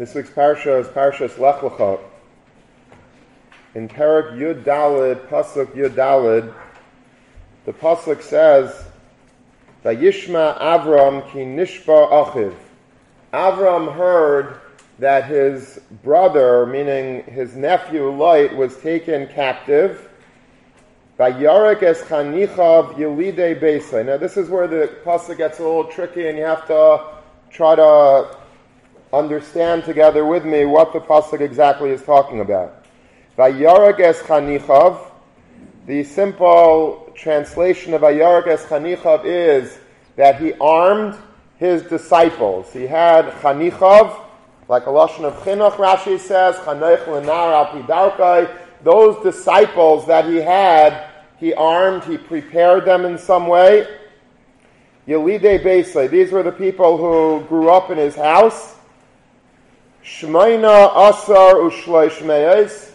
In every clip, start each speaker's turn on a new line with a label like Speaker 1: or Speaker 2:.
Speaker 1: This week's parsha is Parshas Lech Lecha. In Parak Yud Dalid, Pasuk Yud Dalid, the Pasuk says, Vayishma Avram ki nishba achiv. Avram heard that his brother, meaning his nephew Lot, was taken captive. Vayarik es chanichav yelide beisai. Now this is where the pasuk gets a little tricky, and you have to try to understand together with me what the pasuk exactly is talking about. Vayarag es chanichav. The simple translation of Vayarag es chanichav is that he armed his disciples. He had chanichav, like a lashon of chinuch. Rashi says chanech lenar al pidarkai. Those disciples that he had, he armed. He prepared them in some way. Yelide Beisai. These were the people who grew up in his house. Shmaina Asar Ushloish Meis,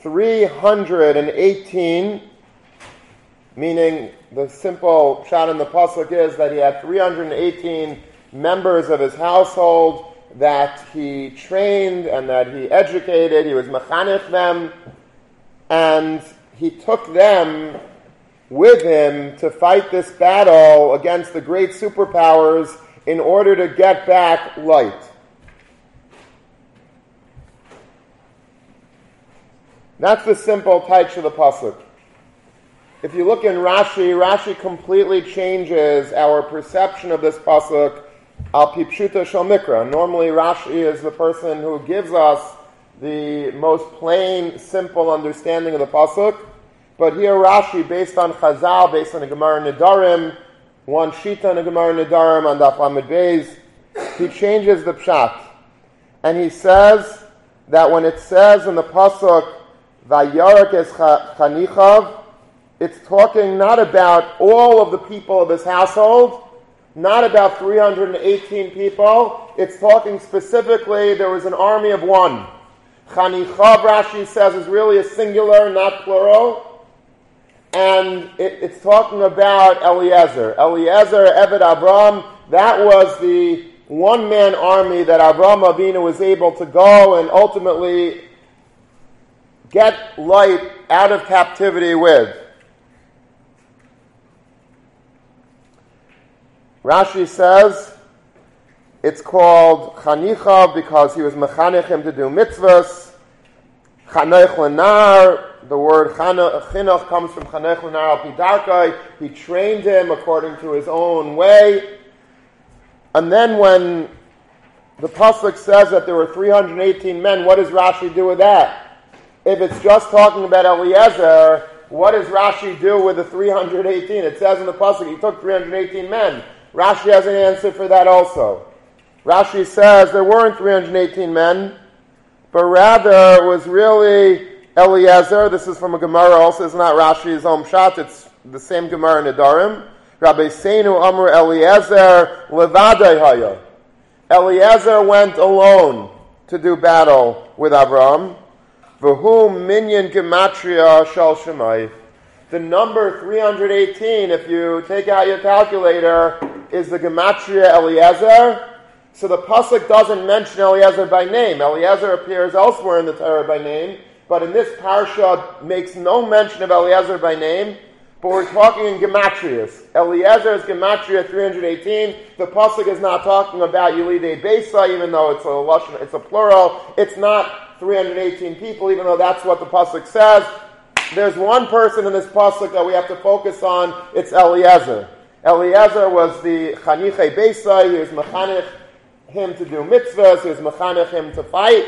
Speaker 1: 318, meaning the simple shot in the pasuk is that he had 318 members of his household that he trained and that he educated. He was mechanich them, and he took them with him to fight this battle against the great superpowers in order to get back Lot. That's the simple taich of the pasuk. If you look in Rashi, Rashi completely changes our perception of this pasuk al pipshuta shalmikra. Normally, Rashi is the person who gives us the most plain, simple understanding of the pasuk. But here, Rashi, based on Chazal, based on the Gemara Nedarim, one Shita in the Gemara Nedarim on Daf Lamed Beis, he changes the pshat. And he says that when it says in the pasuk, Vayarak es chanichav. It's talking not about all of the people of his household, not about 318 people. It's talking specifically, there was an army of one. Chanichav, Rashi says, is really a singular, not plural. And it, it's talking about Eliezer. Eliezer, Eved Abram, that was the one man army that Avram Avinu was able to go and ultimately get Lot out of captivity with. Rashi says it's called Chanicha because he was mechanechim to do mitzvahs. Chanech lenar, the word chinuch comes from chanech lenar al pidarkai. He trained him according to his own way. And then when the pasuk says that there were 318 men, what does Rashi do with that? If it's just talking about Eliezer, what does Rashi do with the 318? It says in the pasuk he took 318 men. Rashi has an answer for that also. Rashi says there weren't 318 men, but rather it was really Eliezer. This is from a Gemara also. It's not Rashi's own shot. It's the same Gemara in Nedarim. Rabbi Seinu Amr Eliezer Levadei Haya. Eliezer went alone to do battle with Abraham. V'hu minyan gematria shal shemai. The number 318, if you take out your calculator, is the gematria Eliezer. So the pasuk doesn't mention Eliezer by name. Eliezer appears elsewhere in the Torah by name, but in this parsha makes no mention of Eliezer by name. But we're talking in gematrias. Eliezer is gematria 318. The pasuk is not talking about Yulide Besa, even though it's a it's a plural. It's not 318 people, even though that's what the pasuk says. There's one person in this pasuk that we have to focus on. It's Eliezer. Eliezer was the Chaniche Beisai. He was mechanich him to do mitzvahs. He was mechanich him to fight.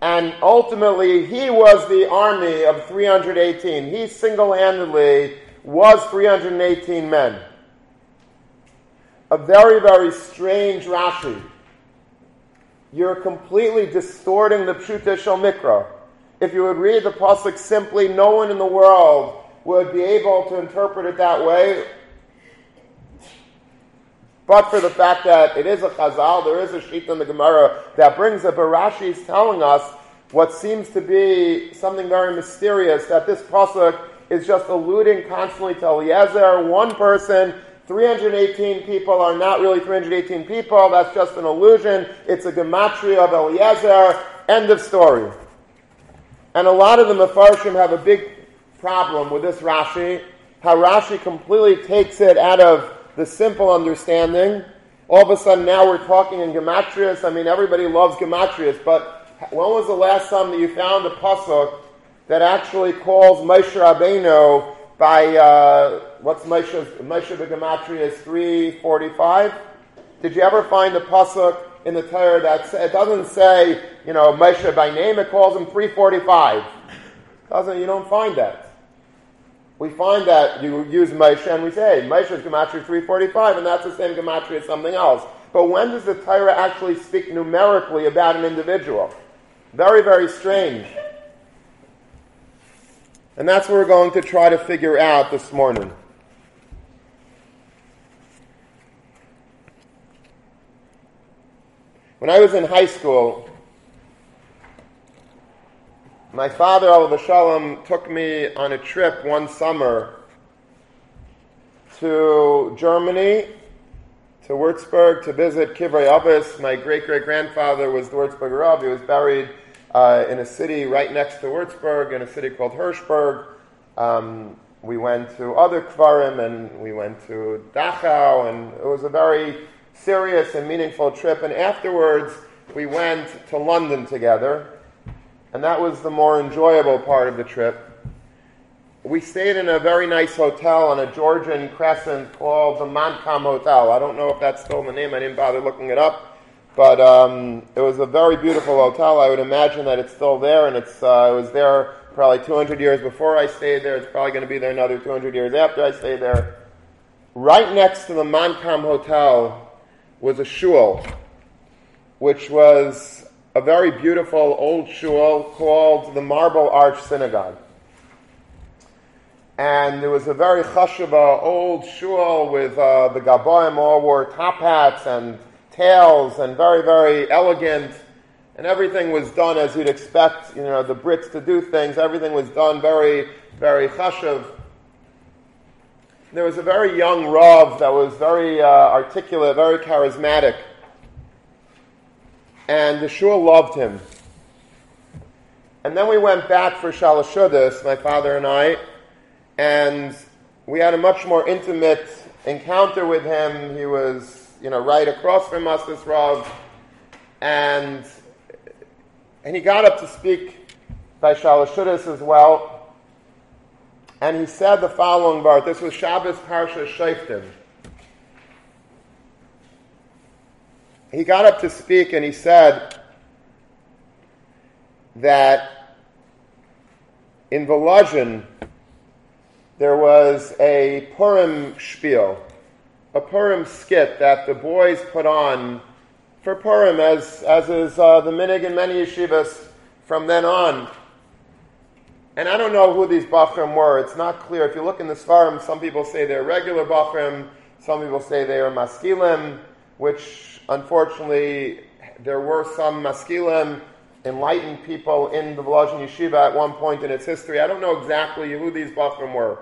Speaker 1: And ultimately, he was the army of 318. He single-handedly was 318 men. A very, very strange Rashi you're completely distorting the Pshuta Shal Mikra. If you would read the Pasuk simply, no one in the world would be able to interpret it that way. But for the fact that it is a chazal, there is a sheet in the Gemara that brings it. But Rashi is telling us what seems to be something very mysterious, that this pasuk is just alluding constantly to Eliezer, one person, 318 people are not really 318 people. That's just an illusion. It's a gematria of Eliezer. End of story. And a lot of the Mefarshim have a big problem with this Rashi. How Rashi completely takes it out of the simple understanding. All of a sudden now we're talking in gematrias. I mean, everybody loves gematrias, but when was the last time that you found a pasuk that actually calls Moshe Rabbeinu by uh, what's Moshe? Moshe the gematria is three forty-five. Did you ever find a pasuk in the Torah that it doesn't say you know Moshe by name? It calls him three forty-five. Doesn't you don't find that we find that you use Moshe and we say, Moshe is Gematria 345, and that's the same Gematria as something else. But when does the Torah actually speak numerically about an individual? Very, very strange. And that's what we're going to try to figure out this morning. When I was in high school, my father, Al Shalom, took me on a trip one summer to Germany, to Würzburg, to visit Kivrei Abbas. My great great grandfather was the Würzburg Rav. He was buried uh, in a city right next to Würzburg, in a city called Hirschberg. Um, we went to other Kvarim and we went to Dachau, and it was a very serious and meaningful trip. And afterwards, we went to London together and that was the more enjoyable part of the trip. We stayed in a very nice hotel on a Georgian crescent called the Montcalm Hotel. I don't know if that's still the name, I didn't bother looking it up. But um, it was a very beautiful hotel. I would imagine that it's still there, and it's, uh, it was there probably 200 years before I stayed there. It's probably going to be there another 200 years after I stayed there. Right next to the Montcalm Hotel was a shul, which was a very beautiful old shul called the Marble Arch Synagogue. And there was a very chashuva old shul with uh, the Gaboim all wore top hats and tails and very, very elegant. And everything was done as you'd expect, you know, the Brits to do things. Everything was done very, very chashuv. There was a very young Rav that was very uh, articulate, very charismatic and the shul loved him. And then we went back for Shalashudas, my father and I, and we had a much more intimate encounter with him. He was, you know, right across from us, this Rav, and and he got up to speak by Shalashudas as well. And he said the following part. This was Shabbos Parsha Shoftim. he got up to speak and he said that in Volozhin there was a Purim spiel, a Purim skit that the boys put on for Purim, as, as is uh, the minig in many yeshivas from then on. And I don't know who these Bachrim were. It's not clear. If you look in the Svarim, some people say they're regular Bachrim, some people say they are Maskilim, which Unfortunately, there were some maskilim, enlightened people in the Volozhin Yeshiva at one point in its history. I don't know exactly who these Bachrim were.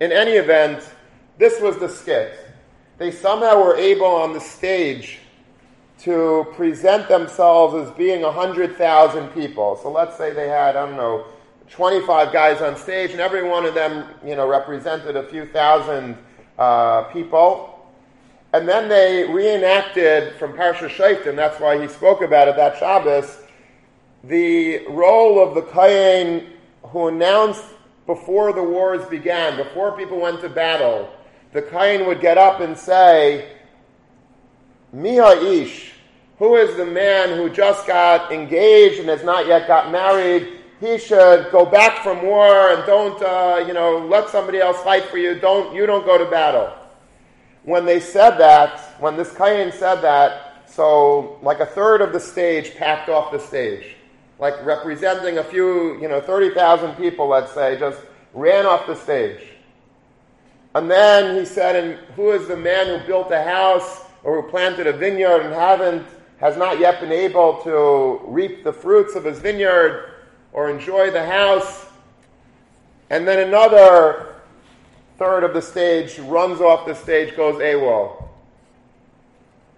Speaker 1: In any event, this was the skit. They somehow were able on the stage to present themselves as being 100,000 people. So let's say they had, I don't know, 25 guys on stage, and every one of them, you know, represented a few thousand uh, people. And then they reenacted from Parsha Shoftim, that's why he spoke about it that Shabbos, the role of the Kayin who announced before the wars began, before people went to battle, the Kayin would get up and say, Miha Ish, who is the man who just got engaged and has not yet got married? He should go back from war and don't, uh, you know, let somebody else fight for you. Don't, you don't go to battle when they said that, when this Kayin said that, so like a third of the stage packed off the stage, like representing a few, you know, 30,000 people, let's say, just ran off the stage. And then he said, and who is the man who built a house or who planted a vineyard and haven't, has not yet been able to reap the fruits of his vineyard or enjoy the house? And then another third of the stage runs off the stage, goes AWOL.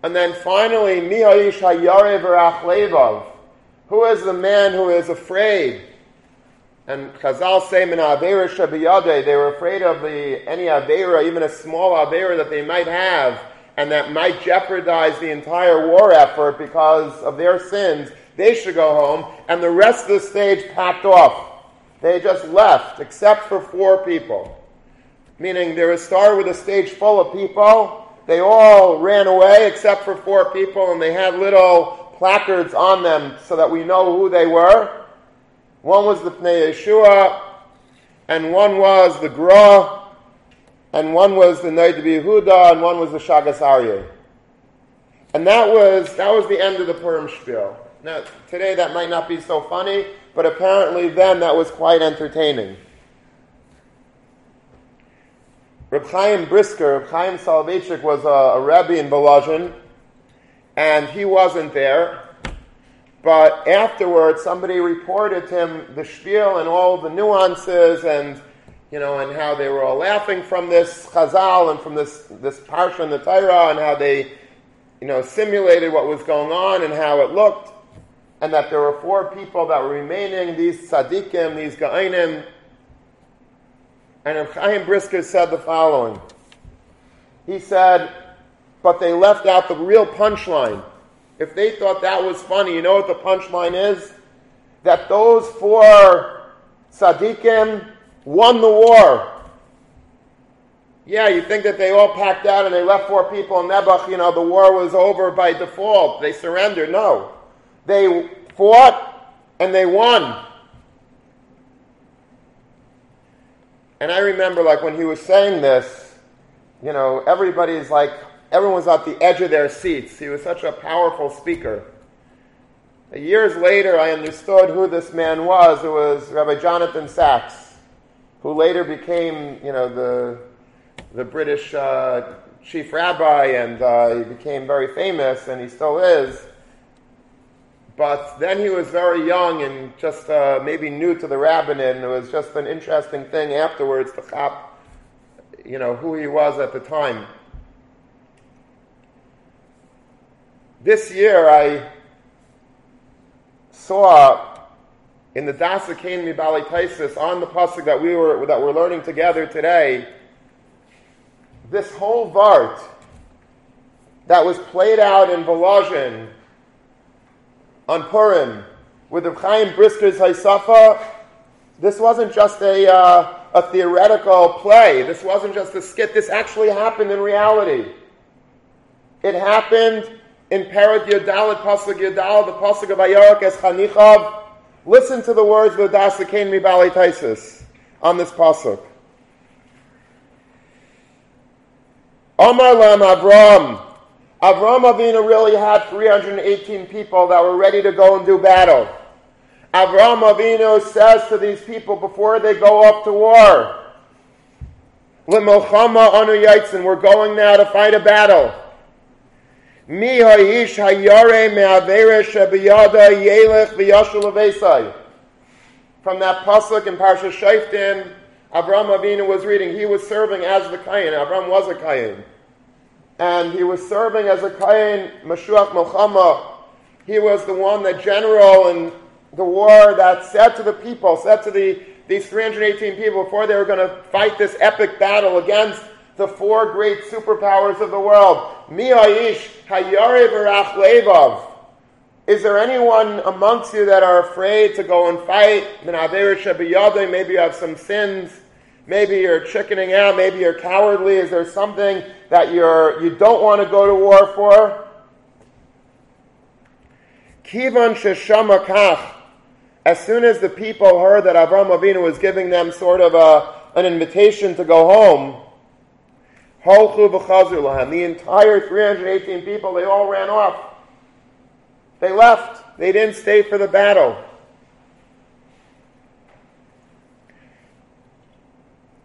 Speaker 1: And then finally, Mihayish Hayare. Who is the man who is afraid? And Chazal say, Min Avera they were afraid of the, any Avera, even a small Avera that they might have, and that might jeopardize the entire war effort because of their sins. They should go home, and the rest of the stage packed off. They just left, except for four people. Meaning they started with a stage full of people, they all ran away except for four people, and they had little placards on them so that we know who they were. One was the Pnei Yeshua, and one was the Gra, and one was the Noid Yehuda, and one was the Shagas Aryeh. And that was, that was the end of the Purim spiel. Now, today that might not be so funny, but apparently then that was quite entertaining. Reb Chaim Brisker, Reb Chaim Soloveitchik was a, a Rebbe in Volozhin, and he wasn't there. But afterwards, somebody reported to him the spiel and all the nuances and, you know, and how they were all laughing from this chazal and from this, this parsha in the Torah and how they, you know, simulated what was going on and how it looked. And that there were four people that were remaining, these tzaddikim, these ga'inim, and Chaim Brisker said the following. He said, but they left out the real punchline. If they thought that was funny, you know what the punchline is? That those four tzaddikim won the war. Yeah, you think that they all packed out and they left four people in Nebuch, you know, the war was over by default. They surrendered. No. They fought and they won. And I remember, like, when he was saying this, you know, everybody's like, everyone's at the edge of their seats. He was such a powerful speaker. Years later, I understood who this man was. It was Rabbi Jonathan Sacks, who later became, you know, the, the British uh, chief rabbi, and uh, he became very famous, and he still is. But then he was very young and just uh, maybe new to the rabbinate, and it was just an interesting thing afterwards to chop, you know, who he was at the time. This year I saw in the Daas Zekeinim MiBaalei Tosafos on the pasuk that we were that we're learning together today, this whole vart that was played out in Volozhin on Purim with the Chaim Brisker's Haisafa, this wasn't just a, uh, a theoretical play. This wasn't just a skit. This actually happened in reality. It happened in Parat Yodalit, Pasuk Yodal, the Pasuk of Ayorak as Chanichav. Listen to the words of the Dasakain Mibali Taisis on this Pasuk. Omar Lam Avram, Avram Avinu really had 318 people that were ready to go and do battle. Avram Avinu says to these people before they go up to war, L'milchama anu yaitzin, we're going now to fight a battle. Mi ha'ish hayare me'avere shebiyada yelech From that pasuk in Parsha Shoftim, Avram Avinu was reading, he was serving as the Kayin. Avram was a Kayin and he was serving as a Kayin Mashuach Milchama. He was the one, the general in the war that said to the people, said to the, these 318 people before they were going to fight this epic battle against the four great superpowers of the world. Mi'ayish hayare v'rach levav. Is there anyone amongst you that are afraid to go and fight? Maybe you have some sins. Maybe you're chickening out. Maybe you're cowardly. Is there something that you're, you don't want to go to war for? Kivan sheshama kach. As soon as the people heard that Avram Avinu was giving them sort of a, an invitation to go home, the entire 318 people, they all ran off. They left. They didn't stay for the battle. nishar im Avraham kiyim Eliezer levada.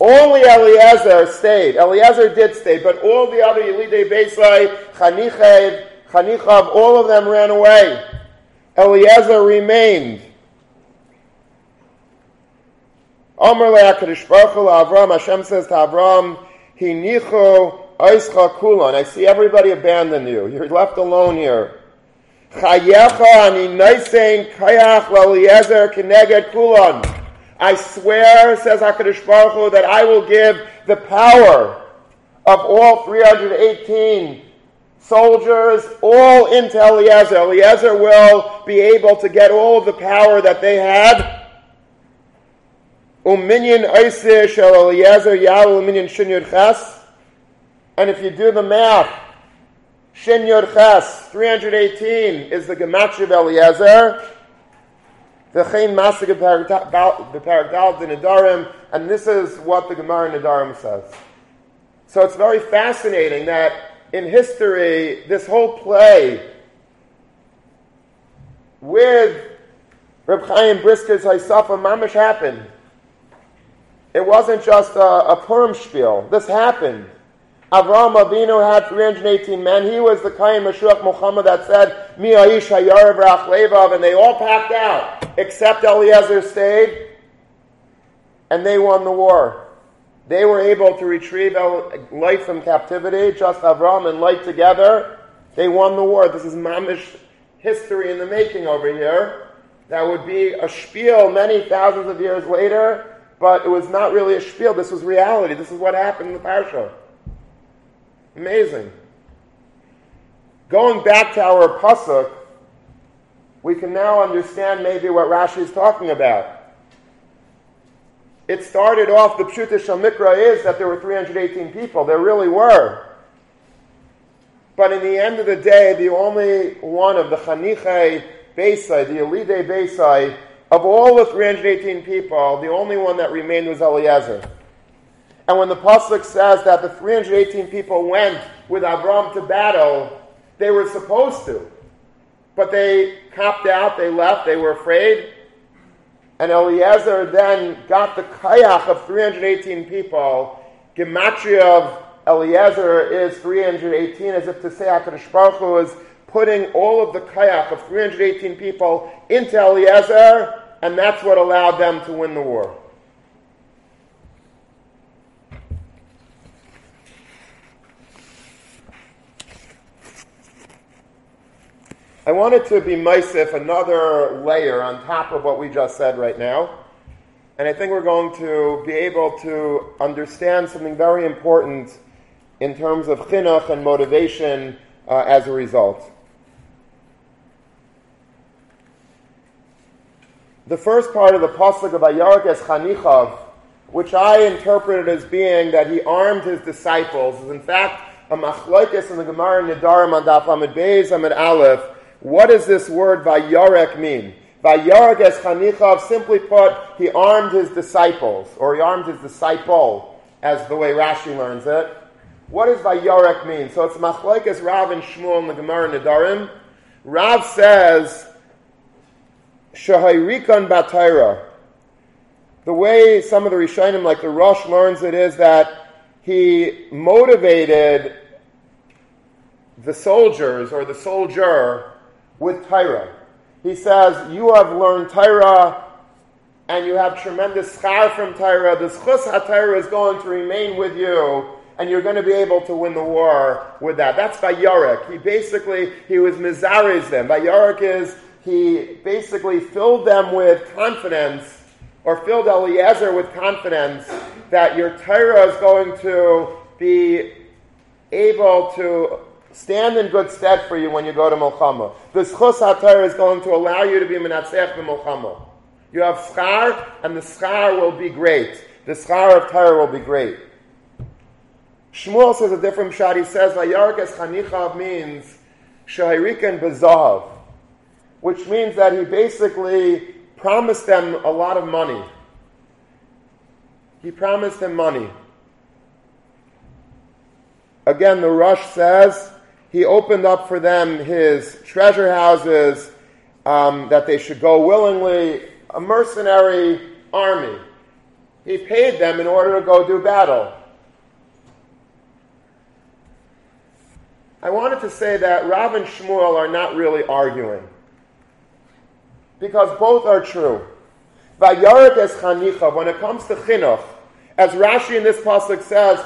Speaker 1: Only Eliezer stayed. Eliezer did stay, but all the other Yelidei Beisai, Chanichev, Chanichav, all of them ran away. Eliezer remained. Omer le'akadosh baruch Avram, Hashem says to Avram, Hinichu oischa kulon. I see everybody abandon you. You're left alone here. I swear, says HaKadosh Baruch Hu, that I will give the power of all 318 soldiers all into Eliezer. Eliezer will be able to get all of the power that they had. Um ches. And if you do the math, Shin Yud Ches, 318 is the Gematria of Eliezer. The Masig Beparagdal Nedarim, and this is what the Gemara Nedarim says. So it's very fascinating that in history, this whole play with Reb Chaim Brisker's Haisafa Mamish happened. It wasn't just a, a Purim spiel. This happened. Avraham Avinu had 318 men. He was the Kaim Mashuach Milchama that said, Mi Aish Hayarav Levav, and they all packed out, except Eliezer stayed, and they won the war. They were able to retrieve Lot from captivity, just Avram and Lot together. They won the war. This is mamish history in the making over here. That would be a spiel many thousands of years later, but it was not really a spiel. This was reality. This is what happened in the parsha. Amazing. Going back to our pasuk, we can now understand maybe what Rashi is talking about. It started off, the Pshuta Shamikra is that there were 318 people. There really were. But in the end of the day, the only one of the Chanichei Beisai, the Elide Beisai, of all the 318 people, the only one that remained was Eliezer. And when the Pasuk says that the 318 people went with Abram to battle, they were supposed to. But they copped out, they left, they were afraid. And Eliezer then got the kayach of 318 people. Gematria of Eliezer is 318, as if to say HaKadosh Baruch Hu is putting all of the kayach of 318 people into Eliezer, and that's what allowed them to win the war. I wanted to be Meisif another layer on top of what we just said right now. And I think we're going to be able to understand something very important in terms of chinuch and motivation uh, as a result. The first part of the pasuk of Ayarik es Chanichav, which I interpreted as being that he armed his disciples, is in fact a machlokes in the Gemara Nedarim on Daf Amid Beis Amid Aleph, what does this word Vayarek mean? Vayarek as Chanichav, simply put, he armed his disciples, or he armed his disciple, as the way Rashi learns it. What does Vayarek mean? So it's Machlekes Rav and Shmuel in the Gemara Nedarim. Rav says, Shahayrikon Batayra. The way some of the Rishonim, like the Rosh, learns it is that he motivated the soldiers or the soldier with Torah. He says, You have learned Torah and you have tremendous schar from Torah. This schus ha is going to remain with you and you're going to be able to win the war with that. That's by Vayarik. He basically, he was Mizaris them. Vayarik is, he basically filled them with confidence or filled Eliezer with confidence that your Torah is going to be able to stand in good stead for you when you go to Milchama. This chus haTorah is going to allow you to be menatzech b'Milchama. You have schar, and the schar will be great. The schar of Torah will be great. Shmuel says a different shot. He says, "Vayarkes chanichav" means shahirikan bezahav, which means that he basically promised them a lot of money. He promised them money. Again, the Rosh says he opened up for them his treasure houses, um, that they should go willingly, a mercenary army. He paid them in order to go do battle. I wanted to say that Rav and Shmuel are not really arguing. Because both are true. When it comes to chinuch, as Rashi in this pasuk says,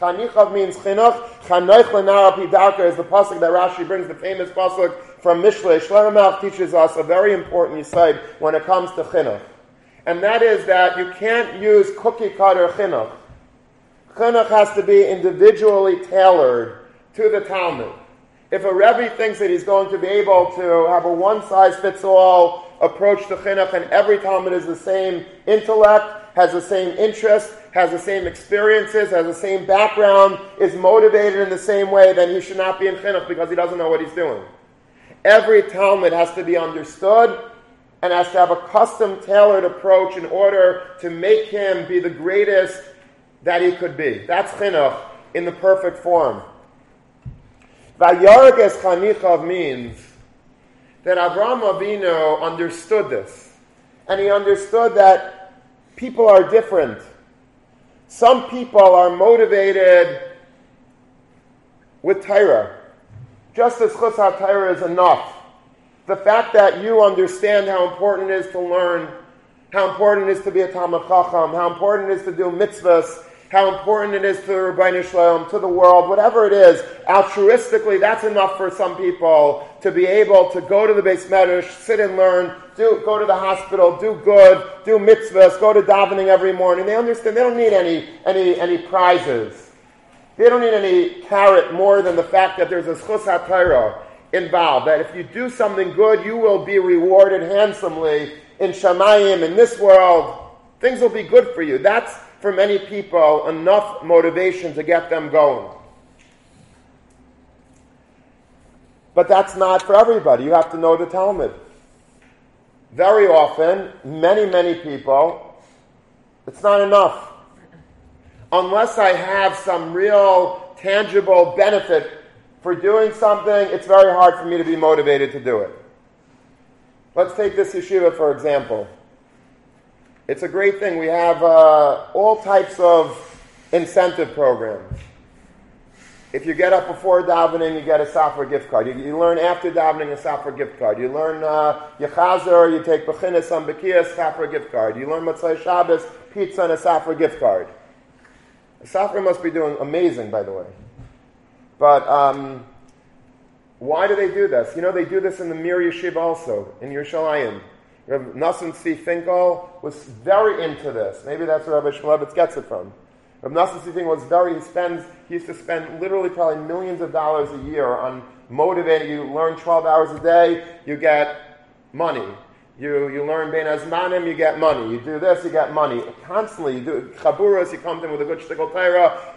Speaker 1: chanicha means chinuch. Chanoich lenar pidarka is the pasuk that Rashi brings, the famous pasuk from Mishlei. Shlomo teaches us a very important insight when it comes to chinuch, and that is that you can't use cookie cutter chinuch. Chinuch has to be individually tailored to the Talmid. If a Rebbe thinks that he's going to be able to have a one size fits all approach to chinuch and every Talmid is the same intellect, has the same interest, has the same experiences, has the same background, is motivated in the same way, then he should not be in chinuch because he doesn't know what he's doing. Every Talmid has to be understood and has to have a custom tailored approach in order to make him be the greatest that he could be. That's chinuch in the perfect form. Vayarges chanichav means that Avraham Avinu understood this. And he understood that people are different. Some people are motivated with Torah. Just as Chus Torah is enough. The fact that you understand how important it is to learn, how important it is to be a Talmid Chacham, how important it is to do mitzvahs, how important it is to the Rabbi Shalom, to the world, whatever it is, altruistically, that's enough for some people to be able to go to the beis medrash, sit and learn, do, go to the hospital, do good, do mitzvahs, go to davening every morning. They understand they don't need any, any, any prizes. They don't need any carrot more than the fact that there's a schus HaTorah involved. That if you do something good, you will be rewarded handsomely in Shamayim, in this world. Things will be good for you. That's for many people enough motivation to get them going. But that's not for everybody. You have to know the Talmid. Very often, many, many people, it's not enough. Unless I have some real tangible benefit for doing something, it's very hard for me to be motivated to do it. Let's take this yeshiva for example. It's a great thing. We have uh, all types of incentive programs. If you get up before davening, you get a Safra gift card. You, you learn after davening, a Safra gift card. You learn uh, Yechazer, you take Bechinas on Bekias, Safra gift card. You learn Matzai Shabbos, pizza, and a Safra gift card. A Safra must be doing amazing, by the way. But um, why do they do this? You know, they do this in the Mir Yeshiva also, in Yerushalayim. Rabbi Nosson Tzvi Finkel was very into this. Maybe that's where Rabbi Shmulevitz gets it from. Rabbi Nosson Finkel was very, he spends, he used to spend literally probably millions of dollars a year on motivating you. Learn 12 hours a day, you get money. You, you learn Ben Azmanim, you get money. You do this, you get money. Constantly, you do chaburas, you come in with a good shtickle Torah,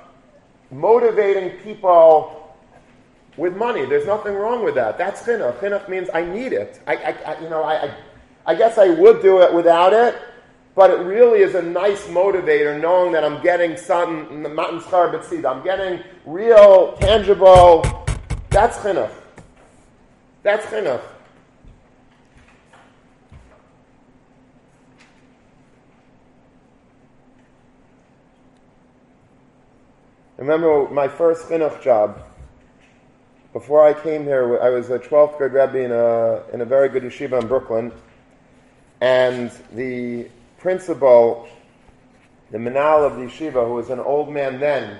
Speaker 1: motivating people with money. There's nothing wrong with that. That's chinuch. Chinuch means I need it. I, I, I you know, I, I I guess I would do it without it, but it really is a nice motivator knowing that I'm getting something, matan schar b'tzid. I'm getting real, tangible. That's chinuch. That's chinuch. remember my first chinuch job. Before I came here, I was a 12th grade rabbi in a, in a very good yeshiva in Brooklyn. And the principal, the Manal of the yeshiva, who was an old man then,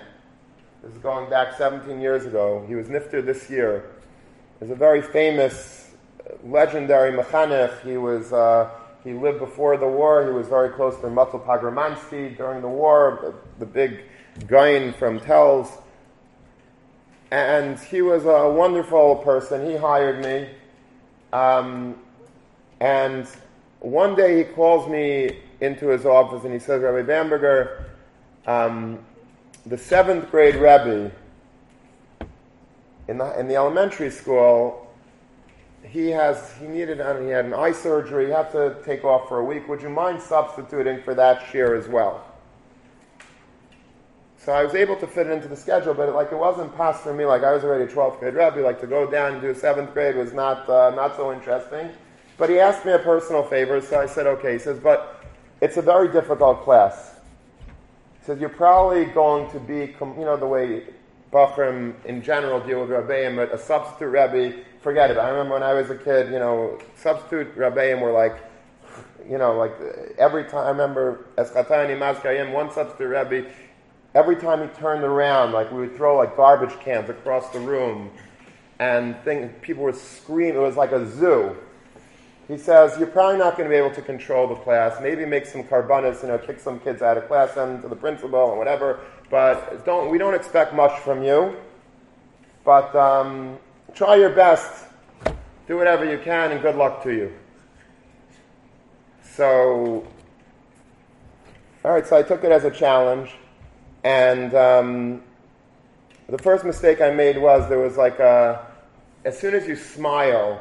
Speaker 1: this is going back 17 years ago, he was nifter this year, is a very famous, legendary mechanech. He was, uh, he lived before the war. He was very close to Mottel Pogramansky during the war, the, big guy from Telz. And he was a wonderful person. He hired me. Um, and one day he calls me into his office and he says, Rabbi Bamberger, um, the seventh grade Rebbe in the, in the elementary school, he has he needed and he had an eye surgery. He had to take off for a week. Would you mind substituting for that share as well? So I was able to fit it into the schedule, but it, like it wasn't passed for me. Like I was already a 12th grade Rebbe. Like to go down and do seventh grade was not uh, not so interesting. But he asked me a personal favor, so I said, okay. He says, but it's a very difficult class. He says, you're probably going to be, you know, the way Bachrim in general deal with Rabbeim, but a substitute Rebbe, forget it. I remember when I was a kid, you know, substitute Rabbeim were like, you know, like every time, I remember Eschatani Maskayim, one substitute Rebbe, every time he turned around, like we would throw like garbage cans across the room and things, people were screaming. It was like a zoo. He says, you're probably not going to be able to control the class. Maybe make some carbonas, you know, kick some kids out of class, send to the principal and whatever. But don't, we don't expect much from you. But um, try your best. Do whatever you can, and good luck to you. So, all right, so I took it as a challenge. And um, the first mistake I made was there was like a, as soon as you smile,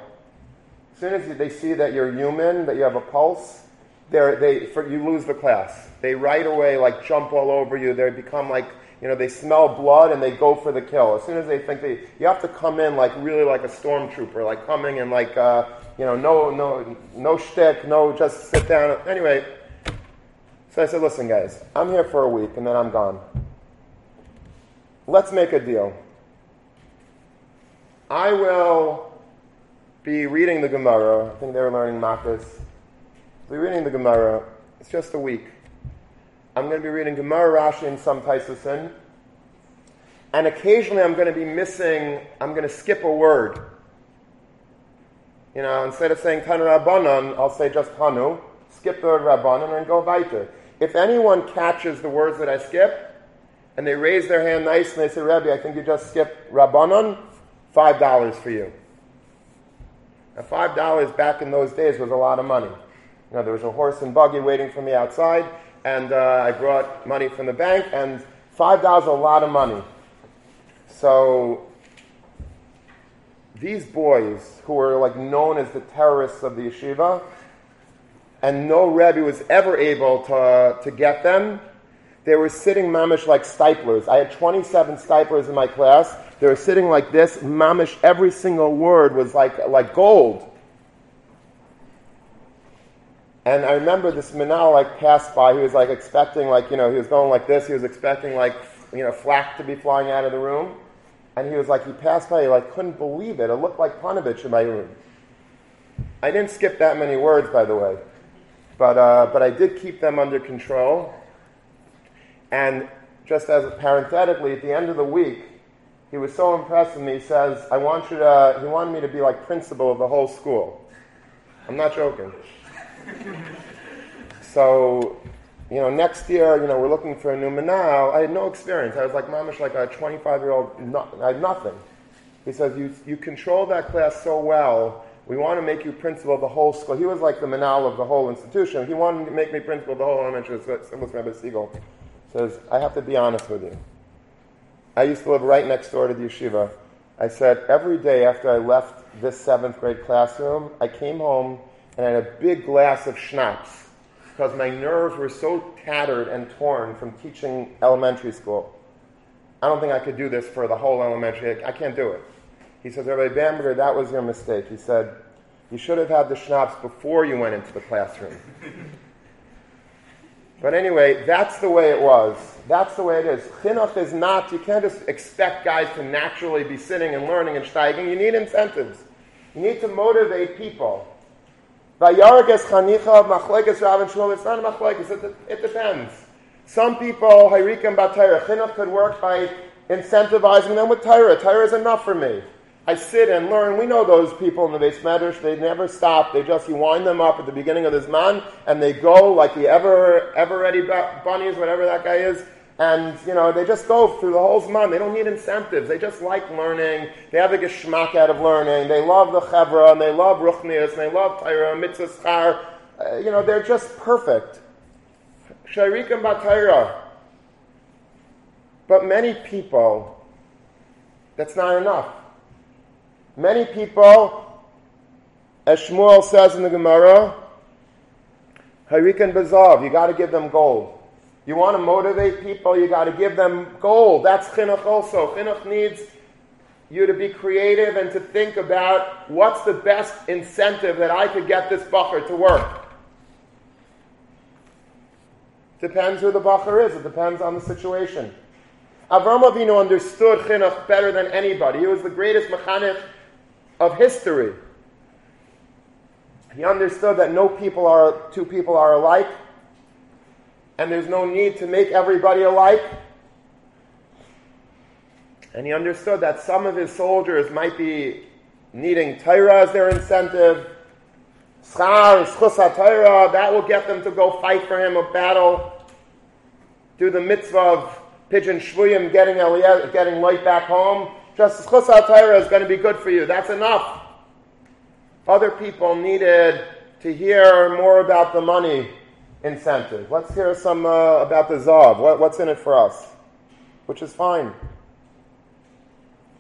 Speaker 1: soon as they see that you're human, that you have a pulse, they for, you lose the class. They right away like jump all over you. They become like you know they smell blood and they go for the kill. As soon as they think they, you have to come in like really like a stormtrooper, like coming and like uh, you know no no no shtick, no just sit down. Anyway, so I said, listen guys, I'm here for a week and then I'm gone. Let's make a deal. I will be reading the Gemara. I think they were learning Makkos. Be reading the Gemara. It's just a week. I'm going to be reading Gemara Rashi and some Taisasin. And occasionally I'm going to be missing, I'm going to skip a word. You know, instead of saying Tanu Rabbanon, I'll say just Tanu, skip the word Rabbanon, and go weiter. If anyone catches the words that I skip, and they raise their hand nice and they say, Rabbi, I think you just skipped Rabbanon, $5 for you. Now, $5 back in those days was a lot of money. You know, there was a horse and buggy waiting for me outside, and uh, I brought money from the bank, and $5 is a lot of money. So, these boys, who were like known as the terrorists of the yeshiva, and no Rebbe was ever able to, to get them, they were sitting mamish like Steiplers. I had 27 Steiplers in my class. They were sitting like this. Mamish, every single word was like, like gold. And I remember this Manal like passed by. He was like expecting like, you know, he was going like this. He was expecting like, you know, flak to be flying out of the room. And he was like, he passed by, he like couldn't believe it. It looked like Ponevezh in my room. I didn't skip that many words, by the way. But, uh, but I did keep them under control. And just as parenthetically, at the end of the week, he was so impressed with me. He says, "I want you to." He wanted me to be like principal of the whole school. I'm not joking. so, you know, next year, you know, we're looking for a new manal. I had no experience. I was like mamish, like a 25 year old. I had nothing. He says, "You you control that class so well." We want to make you principal of the whole school. He was like the manal of the whole institution. He wanted to make me principal of the whole elementary school. Rabbi Siegel says, I have to be honest with you. I used to live right next door to the yeshiva. I said, every day after I left this seventh grade classroom, I came home and I had a big glass of schnapps because my nerves were so tattered and torn from teaching elementary school. I don't think I could do this for the whole elementary. I can't do it. He says, Rabbi Bamberger, that was your mistake. He said, you should have had the schnapps before you went into the classroom. But anyway, that's the way it was. That's the way it is. Chinuch is not, you can't just expect guys to naturally be sitting and learning and steiging. You need incentives. You need to motivate people. It, it depends. Some people, Hayrikim Batayra, chinuch could work by incentivizing them with Torah. Torah is enough for me. I sit and learn. We know those people in the beis medrash. They never stop. They just you wind them up at the beginning of this man, and they go like the ever ever ready bunnies, whatever that guy is. And you know they just go through the whole zman. They don't need incentives. They just like learning. They have a geschmack out of learning. They love the chevra and they love ruchnias and they love Torah mitzvah schar. Uh, you know they're just perfect. Sharikim batayra. But many people, that's not enough. Many people, as Shmuel says in the Gemara, Harikan Bazav, you got to give them gold. You want to motivate people, you got to give them gold. That's chinuch also. Chinuch needs you to be creative and to think about what's the best incentive that I could get this bacher to work. Depends who the bacher is. It depends on the situation. Avram Avinu understood chinuch better than anybody. He was the greatest mechanech of history. He understood that no people are, two people are alike, and there's no need to make everybody alike. And he understood that some of his soldiers might be needing Torah as their incentive. Schar, schus Torah, that will get them to go fight for him a battle. Do the mitzvah of pidyon shvuyim, getting getting Lot back home. Just schus Torah is going to be good for you. That's enough. Other people needed to hear more about the money incentive. Let's hear some uh, about the Zav. What, what's in it for us? Which is fine.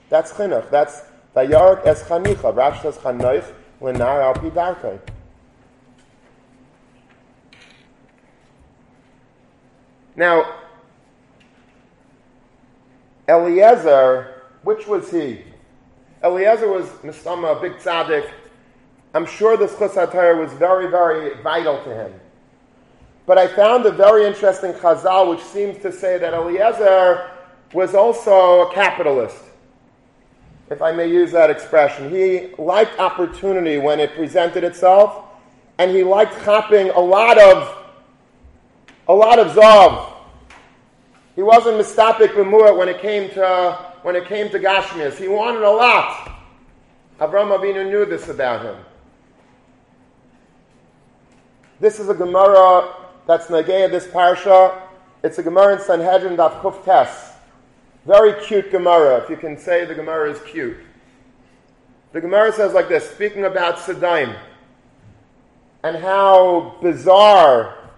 Speaker 1: That's chinuch. That's vayarik es chanicha. Rashi says chanoich lenar al pidarkei. Now, Eliezer, which was he? Eliezer was Mistama, a big tzaddik. I'm sure this chus was very, very vital to him. But I found a very interesting chazal which seems to say that Eliezer was also a capitalist if I may use that expression. He liked opportunity when it presented itself, and he liked hopping a lot of a lot of zav. He wasn't mistapik b'mu'at when it came to when it came to Gashmias. He wanted a lot. Avram Avinu knew this about him. This is a Gemara that's Nagaya, this parsha. It's a Gemara in Sanhedrin Daf Kuf Tes. Very cute Gemara, if you can say the Gemara is cute. The Gemara says like this, speaking about Sadaim, and how bizarre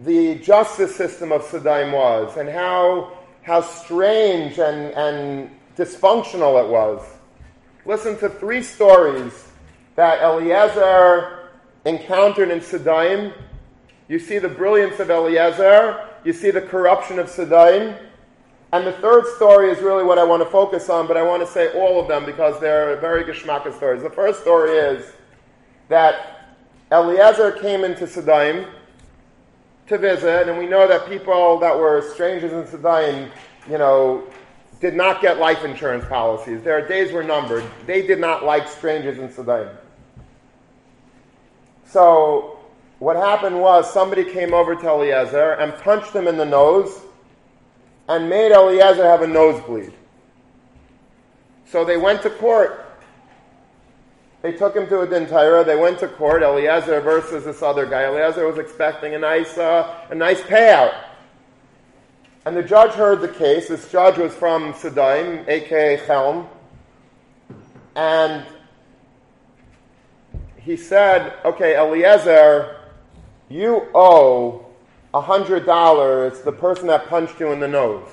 Speaker 1: the justice system of Sadaim was, and how, how strange and, and dysfunctional it was. Listen to three stories that Eliezer encountered in Sadaim. You see the brilliance of Eliezer, you see the corruption of Sadaim, and the third story is really what I want to focus on, but I want to say all of them because they're very geschmacka stories. The first story is that Eliezer came into Sedaim to visit, and we know that people that were strangers in Sedaim, you know, did not get life insurance policies. Their days were numbered. They did not like strangers in Sedaim. So what happened was somebody came over to Eliezer and punched him in the nose and made Eliezer have a nosebleed. So they went to court. They took him to a din Torah. They went to court. Eliezer versus this other guy. Eliezer was expecting a nice, uh, a nice payout. And the judge heard the case. This judge was from Sedaim, aka Chelm. And he said, okay, Eliezer, you owe $100 the person that punched you in the nose.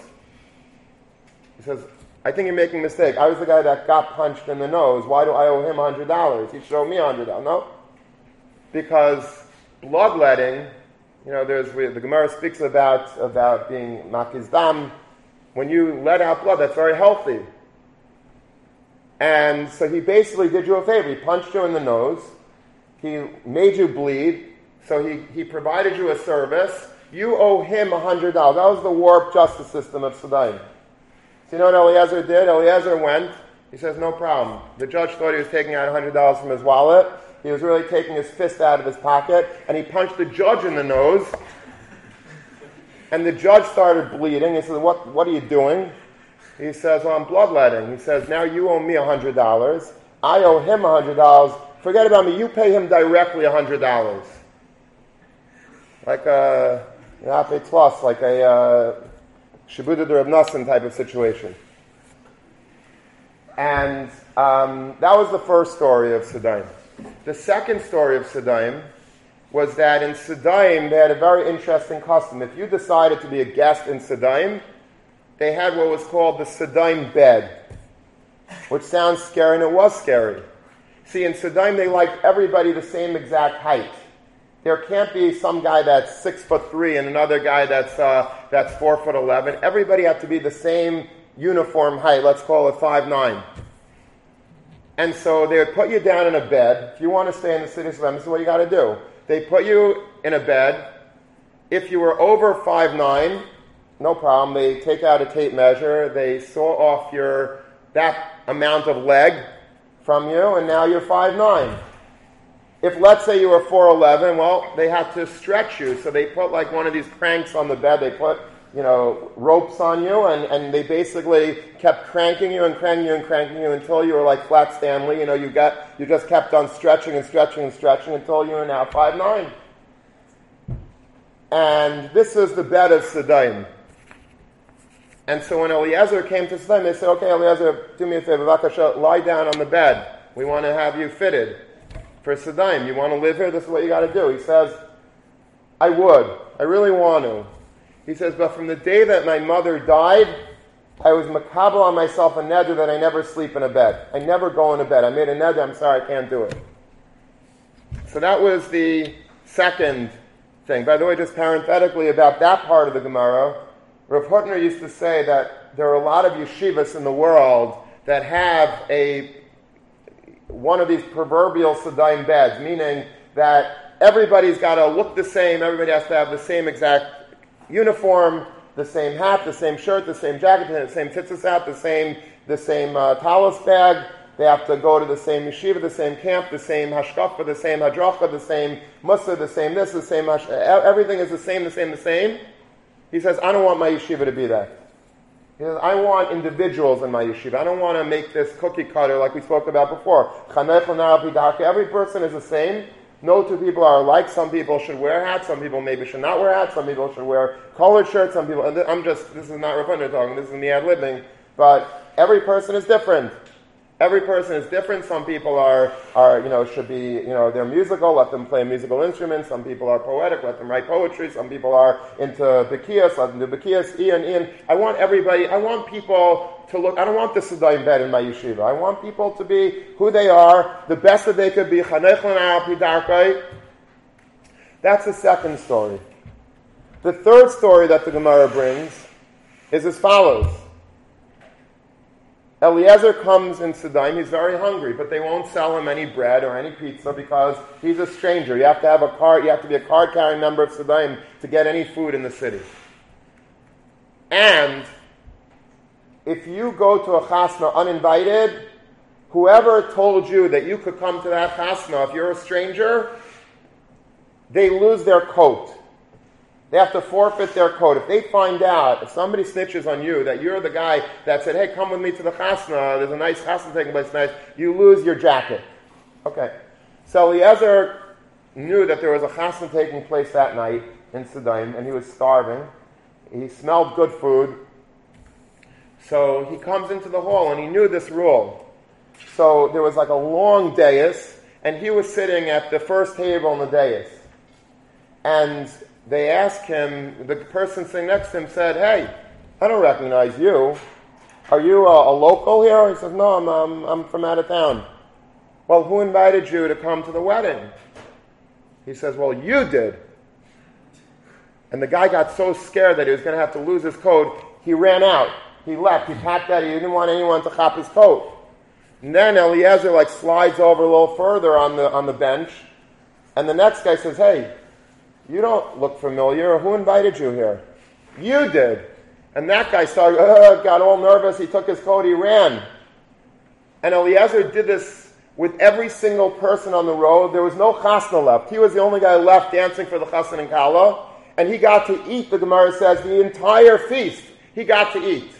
Speaker 1: He says, I think you're making a mistake. I was the guy that got punched in the nose. Why do I owe him $100? He should owe me $100. No. Because bloodletting, you know, there's, the Gemara speaks about, about being makiz dam. When you let out blood, that's very healthy. And so he basically did you a favor. He punched you in the nose. He made you bleed. So he, he provided you a service. You owe him $100. That was the warped justice system of Sedaim. You know what Eliezer did? Eliezer went. He says, no problem. The judge thought he was taking out $100 from his wallet. He was really taking his fist out of his pocket. And he punched the judge in the nose. And the judge started bleeding. He said, what, what are you doing? He says, well, I'm bloodletting. He says, now you owe me $100. I owe him $100. Forget about me. You pay him directly $100 like a Yape Plus, like a uh, Shibuda Reb Nassim type of situation. And um, that was the first story of Sedaim. The second story of Sedaim was that in Sedaim they had a very interesting custom. If you decided to be a guest in Sedaim, they had what was called the Sedaim bed, which sounds scary, and it was scary. See, in Sedaim they liked everybody the same exact height. There can't be some guy that's six foot three and another guy that's uh, that's four foot eleven. Everybody had to be the same uniform height. Let's call it five nine. And so they would put you down in a bed. If you want to stay in the city this is what you got to do. They put you in a bed. If you were over five nine, no problem. They take out a tape measure. They saw off your that amount of leg from you, and now you're five nine. If let's say you were 4'11, well, they had to stretch you. So they put like one of these cranks on the bed. They put, you know, ropes on you and, and they basically kept cranking you and cranking you and cranking you until you were like flat Stanley. You know, you got, you just kept on stretching and stretching and stretching until you were now 5'9". And this is the bed of Sedaim. And so when Eliezer came to Sedaim, they said, okay, Eliezer, do me a favor, lie down on the bed. We want to have you fitted for Sedaim. You want to live here? This is what you got to do. He says, I would. I really want to. He says, but from the day that my mother died, I was makabel on myself a neder that I never sleep in a bed. I never go in a bed. I made a neder, I'm sorry, I can't do it. So that was the second thing. By the way, just parenthetically about that part of the Gemara, Rav Hutner used to say that there are a lot of yeshivas in the world that have a one of these proverbial Sedaim beds, meaning that everybody's got to look the same, everybody has to have the same exact uniform, the same hat, the same shirt, the same jacket, the same tzitzis hat, the same, the same uh, talus bag. They have to go to the same yeshiva, the same camp, the same hashkafa, the same hadracha, the same musa, the same this, the same hash- everything is the same, the same, the same. He says, I don't want my yeshiva to be that. He says, I want individuals in my yeshiva. I don't want to make this cookie cutter like we spoke about before. Every person is the same. No two people are alike. Some people should wear hats. Some people maybe should not wear hats. Some people should wear colored shirts. Some people, I'm just, this is not Rav talking, this is me ad libbing. But every person is different. Every person is different. Some people are, are, you know, should be, you know, they're musical, let them play a musical instrument. Some people are poetic, let them write poetry. Some people are into Bekias, let them do Bekias, Ian, Ian. I want everybody, I want people to look, I don't want the Siddai bed in my yeshiva. I want people to be who they are, the best that they could be. That's the second story. The third story that the Gemara brings is as follows. Eliezer comes in Sedaim, he's very hungry, but they won't sell him any bread or any pizza because he's a stranger. You have to have a card, you have to be a card carrying member of Sedaim to get any food in the city. And if you go to a chasna uninvited, whoever told you that you could come to that chasna, if you're a stranger, they lose their coat. They have to forfeit their coat. If they find out, if somebody snitches on you that you're the guy that said, hey, come with me to the chasna, there's a nice chasna taking place tonight, you lose your jacket. Okay. So Eliezer knew that there was a chasna taking place that night in Sedaim, and he was starving. He smelled good food. So he comes into the hall, and he knew this rule. So there was like a long dais, and he was sitting at the first table on the dais. And they asked him, the person sitting next to him said, Hey, I don't recognize you. Are you a, a local here? He says, No, I'm, I'm, I'm from out of town. Well, who invited you to come to the wedding? He says, Well, you did. And the guy got so scared that he was going to have to lose his coat, he ran out. He left. He packed out. He didn't want anyone to cop his coat. And then Eliezer like slides over a little further on the on the bench, and the next guy says, "Hey, you don't look familiar. Who invited you here? You did. And that guy started, uh, got all nervous. He took his coat, he ran. And Eliezer did this with every single person on the road. There was no chasna left. He was the only guy left dancing for the chasna and kala. And he got to eat, the Gemara says, the entire feast. He got to eat.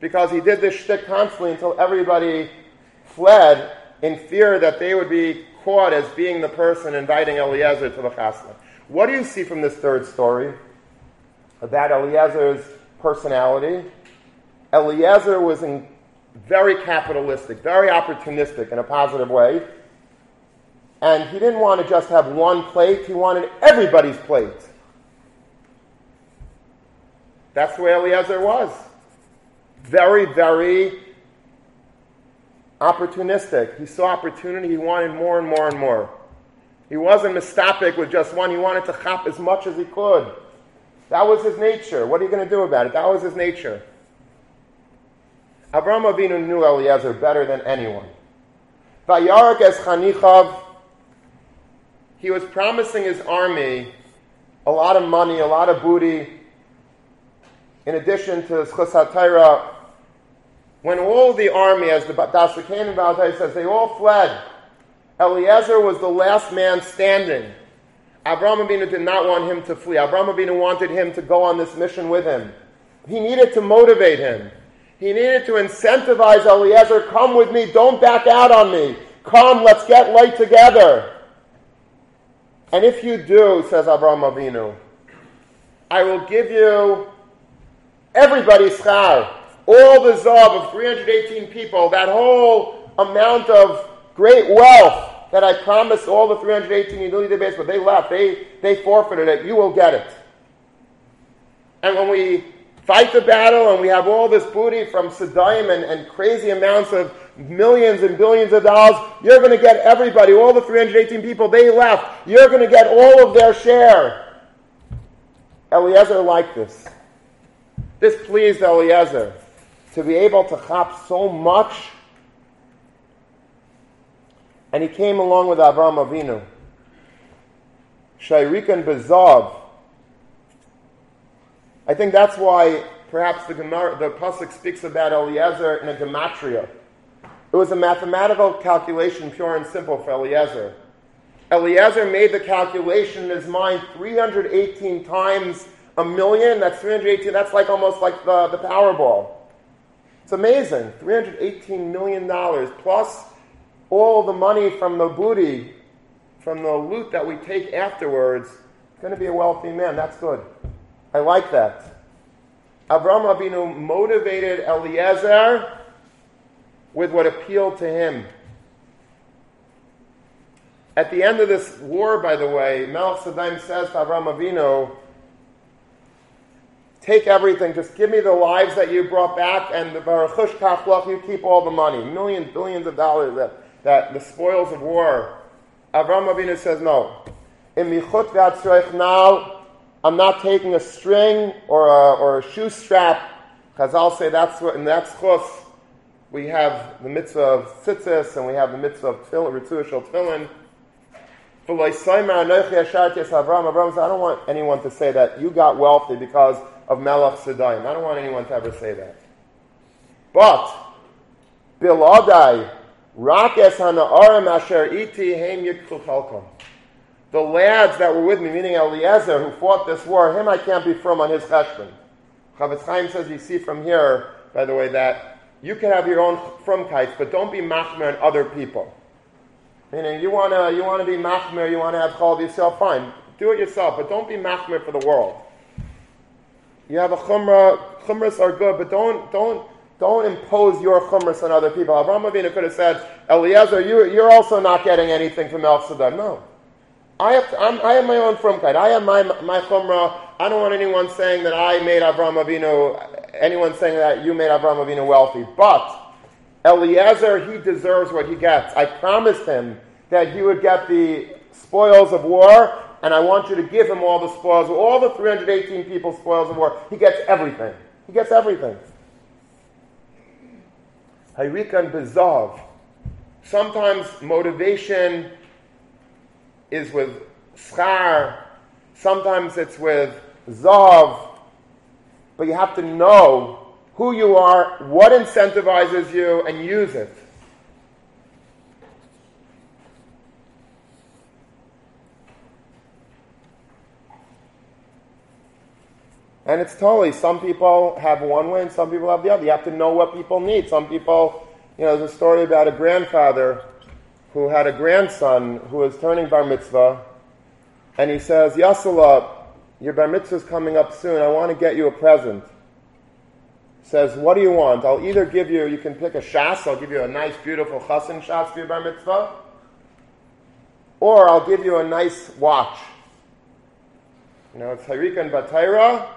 Speaker 1: Because he did this shtick constantly until everybody fled in fear that they would be caught as being the person inviting Eliezer to the chasna. What do you see from this third story about Eliezer's personality? Eliezer was in very capitalistic, very opportunistic in a positive way. And he didn't want to just have one plate, he wanted everybody's plate. That's the way Eliezer was. Very, very opportunistic. He saw opportunity, he wanted more and more and more. He wasn't mistopic with just one, he wanted to chop as much as he could. That was his nature. What are you going to do about it? That was his nature. Avraham Avinu knew Eliezer better than anyone. Vayarak as Chanichav, he was promising his army a lot of money, a lot of booty, in addition to Schus HaTorah, when all the army, as the Daas Zekeinim MiBaalei Tosafos says, they all fled, Eliezer was the last man standing. Abraham Avinu did not want him to flee. Abraham Avinu wanted him to go on this mission with him. He needed to motivate him. He needed to incentivize Eliezer, come with me, don't back out on me. Come, let's get light together. And if you do, says Abraham Avinu, I will give you everybody's schar, all the zav of 318 people, that whole amount of great wealth that I promised all the 318 Yidudi base, but they left. They, they forfeited it. You will get it. And when we fight the battle and we have all this booty from Saddam and, and crazy amounts of millions and billions of dollars, you're going to get everybody, all the 318 people, they left. You're going to get all of their share. Eliezer liked this. This pleased Eliezer to be able to chop so much and he came along with Avram Avinu. Shairikan Bezav. I think that's why perhaps the, the Pasuk speaks about Eliezer in a gematria. It was a mathematical calculation, pure and simple, for Eliezer. Eliezer made the calculation in his mind 318 times a million. That's 318. That's like almost like the, the Powerball. It's amazing. $318 million plus all the money from the booty, from the loot that we take afterwards, going to be a wealthy man. That's good. I like that. Avram Avinu motivated Eliezer with what appealed to him. At the end of this war, by the way, Melech Saddam says to Avram Avinu, take everything, just give me the lives that you brought back, and the Baruch Kaflach, you keep all the money, millions, billions of dollars that that the spoils of war, Avram Avinu says no. In michut now, I'm not taking a string or a, or a shoe strap. Chazal say that's what, and that's chus. We have the mitzvah of tzitzis, and we have the mitzvah of tefillin, ritzuah shel tefillin. Avram says, I don't want anyone to say that you got wealthy because of Melech Sedayim. I don't want anyone to ever say that. But, Biladai, Rakes hana'arim asher iti heim yiktul chalkom. The lads that were with me, meaning Eliezer, who fought this war, him I can't be from on his cheshbon. Chofetz Chaim says, you see from here, by the way, that you can have your own from kites, but don't be machmer on other people. Meaning, you want to you wanna be machmer, you want to have chal yourself, fine. Do it yourself, but don't be machmer for the world. You have a chumrah, chumras are good, but don't, don't don't impose your chumras on other people. Avraham Avinu could have said, Eliezer, you, you're also not getting anything from El. No. I have, to, i have my own frumkeit. I have my, my chumrah. I don't want anyone saying that I made Avraham Avinu, anyone saying that you made Avraham Avinu wealthy. But Eliezer, he deserves what he gets. I promised him that he would get the spoils of war, and I want you to give him all the spoils, all the 318 people's spoils of war. He gets everything. He gets everything. Hayrikan bezav. Sometimes motivation is with schar, sometimes it's with zav, but you have to know who you are, what incentivizes you, and use it. And it's totally, some people have one way and some people have the other. You have to know what people need. Some people, you know, there's a story about a grandfather who had a grandson who was turning bar mitzvah, and he says, Yasala, your bar mitzvah is coming up soon. I want to get you a present. Says, what do you want? I'll either give you, you can pick a shas, I'll give you a nice, beautiful chassan shas for your bar mitzvah, or I'll give you a nice watch. You know, it's Harika and Bataira,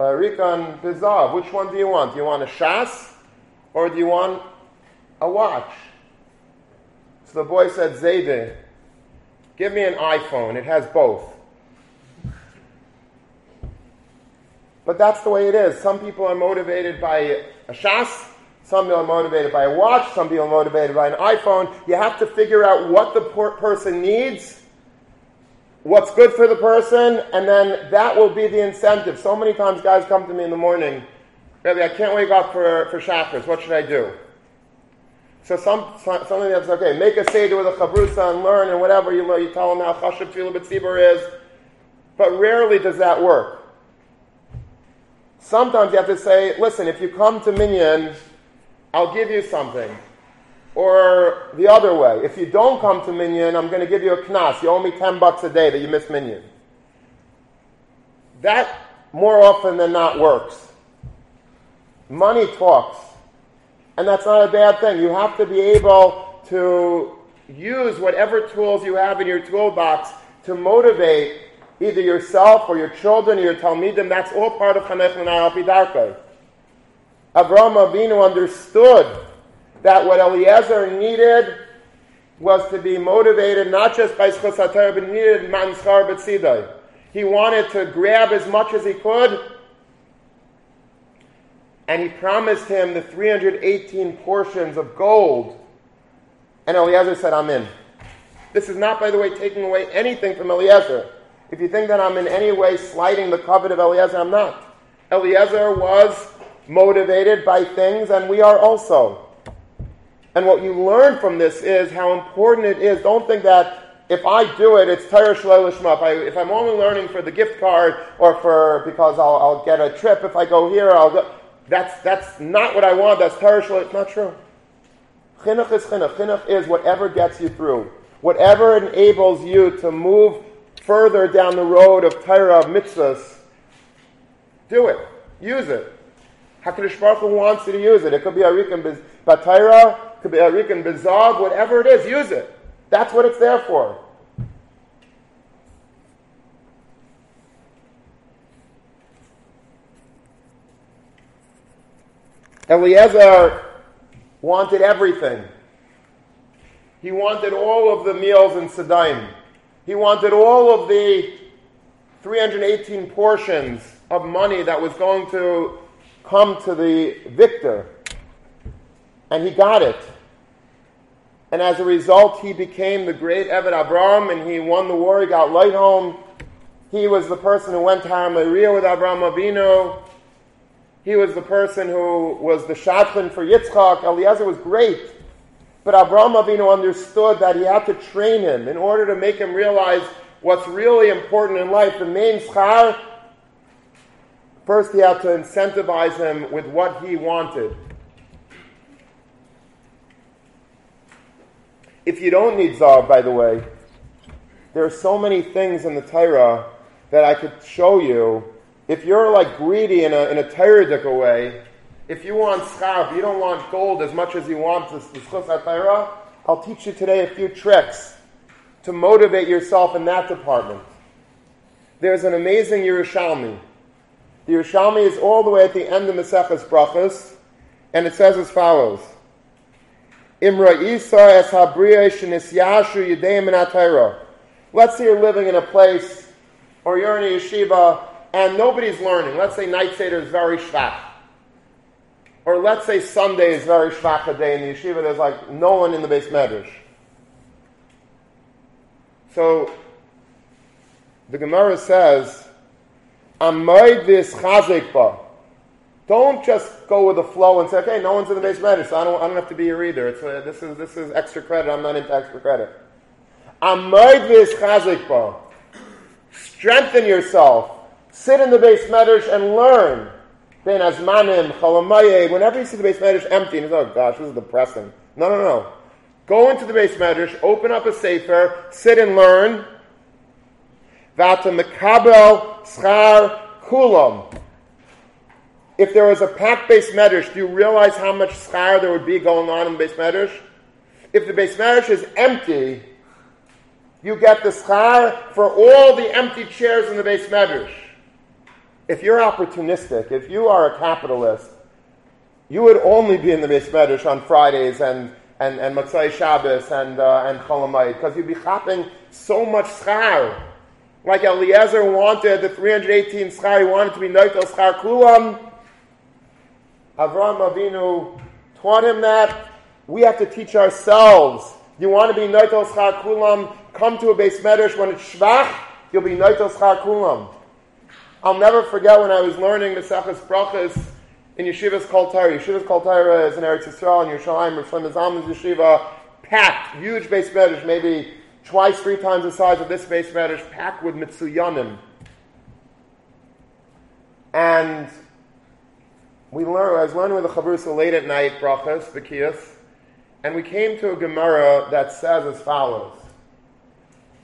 Speaker 1: uh, Bizav, which one do you want? Do you want a Shas or do you want a watch? So the boy said, Zayde, give me an iPhone. It has both. But that's the way it is. Some people are motivated by a Shas, some people are motivated by a watch, some people are motivated by an iPhone. You have to figure out what the person needs what's good for the person, and then that will be the incentive. So many times guys come to me in the morning, Rabbi, I can't wake up for, for Shacharis. What should I do? So some, some something that's okay, make a seder with a chavrusa and learn and whatever, you, you tell them how chashav tefillah is, but rarely does that work. Sometimes you have to say, listen, if you come to Minyan, I'll give you something. Or the other way, if you don't come to Minyan, I'm going to give you a knas. You owe me 10 bucks a day that you miss Minyan. That more often than not works. Money talks. And that's not a bad thing. You have to be able to use whatever tools you have in your toolbox to motivate either yourself or your children or your Talmidim. That's all part of Chanech L'nai Alpidarkei. Avraham Avinu understood that what Eliezer needed was to be motivated not just by Schus but needed Manschar B'tzidai. He wanted to grab as much as he could and he promised him the 318 portions of gold. And Eliezer said, I'm in. This is not, by the way, taking away anything from Eliezer. If you think that I'm in any way slighting the covet of Eliezer, I'm not. Eliezer was motivated by things, and we are also. And what you learn from this is how important it is. Don't think that if I do it, it's Torah Lishma. If, I, am only learning for the gift card or for because I'll, I'll get a trip, if I go here, I'll go. That's, that's not what I want. That's Torah It's not true. Chinuch is chinuch. Chinuch is whatever gets you through. Whatever enables you to move further down the road of Torah, of mitzvahs. Do it. Use it. HaKadosh Baruch Hu wants you to use it. It could be Arikan Batayra, could be Arikan Bizav, whatever it is, use it. That's what it's there for. Eliezer wanted everything. He wanted all of the meals in Sedaim. He wanted all of the 318 portions of money that was going to come to the victor. And he got it. And as a result, he became the great Eved Abram and he won the war. He got light home. He was the person who went to Har with Avram Avinu. He was the person who was the shadchan for Yitzchak. Eliezer was great. But Abraham Avinu understood that he had to train him in order to make him realize what's really important in life. The main schar, first he had to incentivize him with what he wanted. If you don't need Zav, by the way, there are so many things in the Torah that I could show you if you're like greedy in a, in a Torah way, if you want schab, you don't want gold as much as you want this, this Torah, I'll teach you today a few tricks to motivate yourself in that department. There's an amazing Yerushalmi. The Yerushalmi is all the way at the end of the Maseches Brachas, and it says as follows. Imra Isa es habriya shenisyashu yudeim in Let's say you're living in a place, or you're in a yeshiva, and nobody's learning. Let's say night Seder is very shvach. Or let's say Sunday is very shvach a day in the yeshiva, there's like no one in the beis medrash. So the Gemara says, Amoid this chazikba. Don't just go with the flow and say, okay, no one's in the beis medrash, so I don't, I don't have to be here either. It's, uh, this, is, this is extra credit, I'm not into extra credit. Strengthen yourself. Sit in the beis medrash and learn. Ben Chalamaye, whenever you see the beis medrash empty, and oh gosh, this is depressing. No, no, no. Go into the beis medrash, open up a sefer, sit and learn. Vata mekabel schar kulam. If there was a packed beis medrash, do you realize how much schar there would be going on in the beis medrash? If the beis medrash is empty, you get the schar for all the empty chairs in the beis medrash if you're opportunistic, if you are a capitalist, you would only be in the beis Medrash on Fridays and and and Motzei Shabbos and uh, and because you'd be chopping so much schar. Like Eliezer wanted the 318 schar, he wanted to be Noitel schar kulam. Avram Avinu taught him that. We have to teach ourselves. You want to be Noitel schar kulam? Come to a beis medrash when it's shvach. You'll be Noitel schar kulam. I'll never forget when I was learning the Sechas Brachas in Yeshiva's Kol. Yeshiva's Kol is in Eretz Yisrael, and Yerushalayim, Shlomo Zalman's Yeshiva, packed, huge beis medrash, maybe twice, three times the size of this beis medrash, packed with mitzuyanim. And we learned, I was learning with the Chavrusa late at night, brachas, the and we came to a Gemara that says as follows,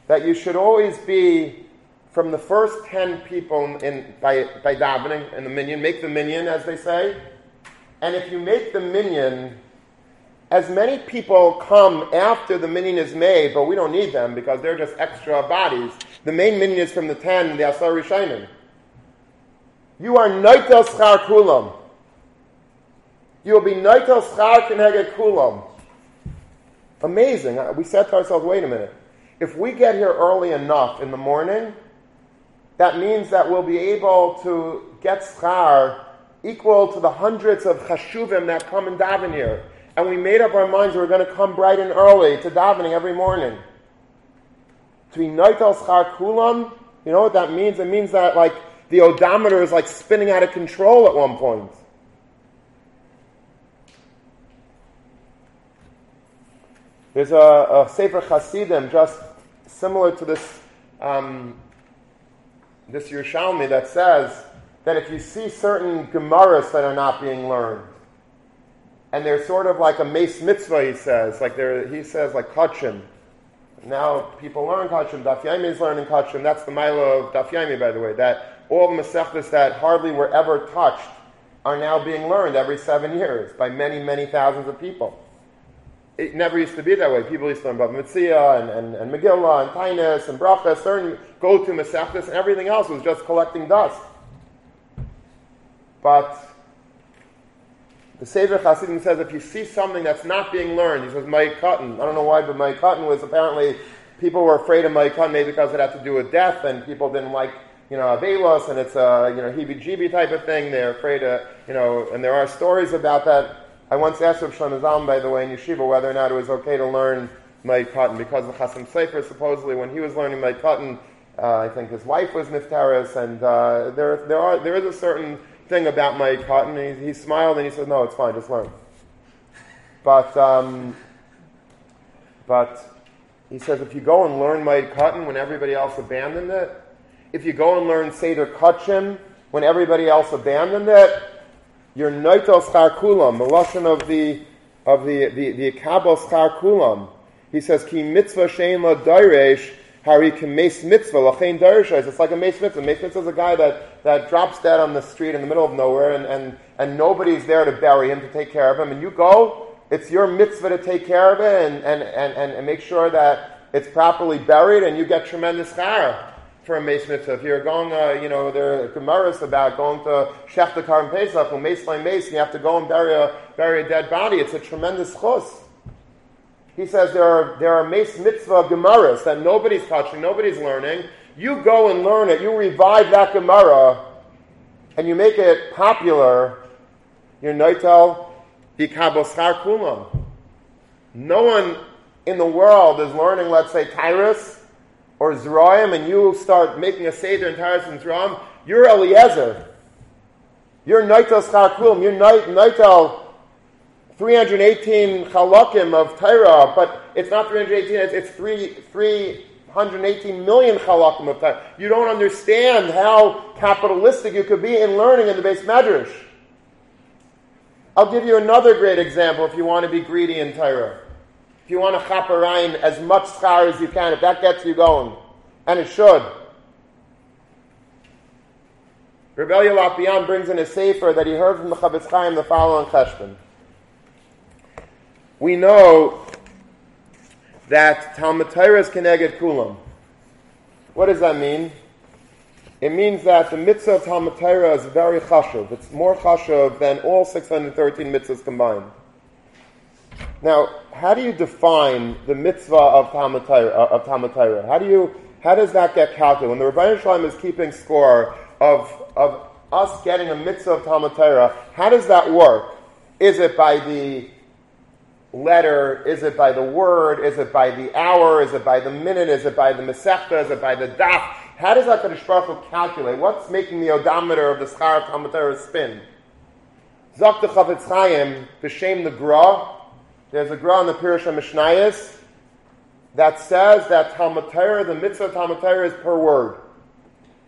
Speaker 1: that you should always be from the first 10 people in, by, by davening in the minion, make the minion, as they say. And if you make the minion, as many people come after the minion is made, but we don't need them because they're just extra bodies. The main minion is from the 10, the Asar Rishonim. You are Noitel Schar Kulam. You will be Noitel Schar Keneged Kulam. Amazing. Uh, we said to ourselves, wait a minute. If we get here early enough in the morning, that means that we'll be able to get schar equal to the hundreds of chashuvim that come and daven here. And we made up our minds we we're going to come bright and early to davening every morning. To be noitel schar kulam, you know what that means? It means that like the odometer is like spinning out of control at one point. There's a, a Sefer Hasidim just similar to this um, this Yerushalmi that says that if you see certain Gemaras that are not being learned, and they're sort of like a mace mitzvah, he says, like they're, he says, like kachim. Now people learn kachim. Daf Yomi is learning kachim. That's the milo of Daf Yomi, by the way. That all the masechtas that hardly were ever touched are now being learned every seven years by many, many thousands of people it never used to be that way. People used to learn about Mitzvah and, and, and Megillah and Tainus and Bracha, certain go-to Masechtas, and everything else was just collecting dust. But the Sefer Hasidim says if you see something that's not being learned, he says Moed Katan. I don't know why, but Moed Katan was apparently, people were afraid of Moed Katan maybe because it had to do with death, and people didn't like you know, Avelos, and it's a, you know, heebie-jeebie type of thing. They're afraid of, you know, and there are stories about that I once asked Rav Shlomo Zalman, by the way, in yeshiva, whether or not it was okay to learn Moed Katan, because the Chasam Sofer, supposedly, when he was learning Moed Katan, uh, I think his wife was Niftaris, and uh, there, there, are, there is a certain thing about Moed Katan. He, he smiled and he said, no, it's fine, just learn. But, um, but he says, if you go and learn Moed Katan when everybody else abandoned it, if you go and learn Seder Kachim when everybody else abandoned it, you're noitel schar kulam, the lashon of the of the the the kabel schar kulam. He says ki mitzvah shein la dairesh hari mes mitzvah lachein dairesh. It's like a mes mitzvah. Mes mitzvah is a guy that that drops dead on the street in the middle of nowhere, and and and nobody's there to bury him to take care of him, and you go. It's your mitzvah to take care of it and, and, and, and, make sure that it's properly buried, and you get tremendous chara for a mitzvah. If you're going, uh, you know, there are gemaras about going to Shechtakar and Pesach, mace like mace, and you have to go and bury a, bury a dead body. It's a tremendous chus. He says there are, there are mace mitzvah gemaras that nobody's touching, nobody's learning. You go and learn it, you revive that gemara, and you make it popular. You're noitel bikaboschar kulam. No one in the world is learning, let's say, Taharos or Zeraim and you start making a Seder in Taharos and Zeraim, you're Eliezer. You're Naitel Schakulim. You're Naitel 318 Chalakim of Torah, but it's not 318, it's, it's 3, 318 million Chalakim of Torah. You don't understand how capitalistic you could be in learning in the beis Medrash. I'll give you another great example if you want to be greedy in Torah. If you want to chaparain as much schar as you can, if that gets you going, and it should. Reb Elya Lopian brings in a sefer that he heard from the Chofetz Chaim the following question. We know that Talmud Torah is keneged kulam. What does that mean? It means that the mitzvah of Talmud Torah is very chashuv. It's more chashuv than all 613 mitzvahs combined. Now, how do you define the mitzvah of Talmud? Uh, How do you how does that get calculated? When the Ribbono Shel Olam is keeping score of of us getting a mitzvah of Talmud how does that work? Is it by the letter? Is it by the word? Is it by the hour? Is it by the minute? Is it by the mesechta? Is it by the daf? How does that Baruch calculate? What's making the odometer of the schar of Talmud spin? Zok Chofetz Chaim, b'shem the Gra. There's a Gra in the Pirush Mishnayis that says that Talmud Torah, the mitzvah Talmud Torah is per word.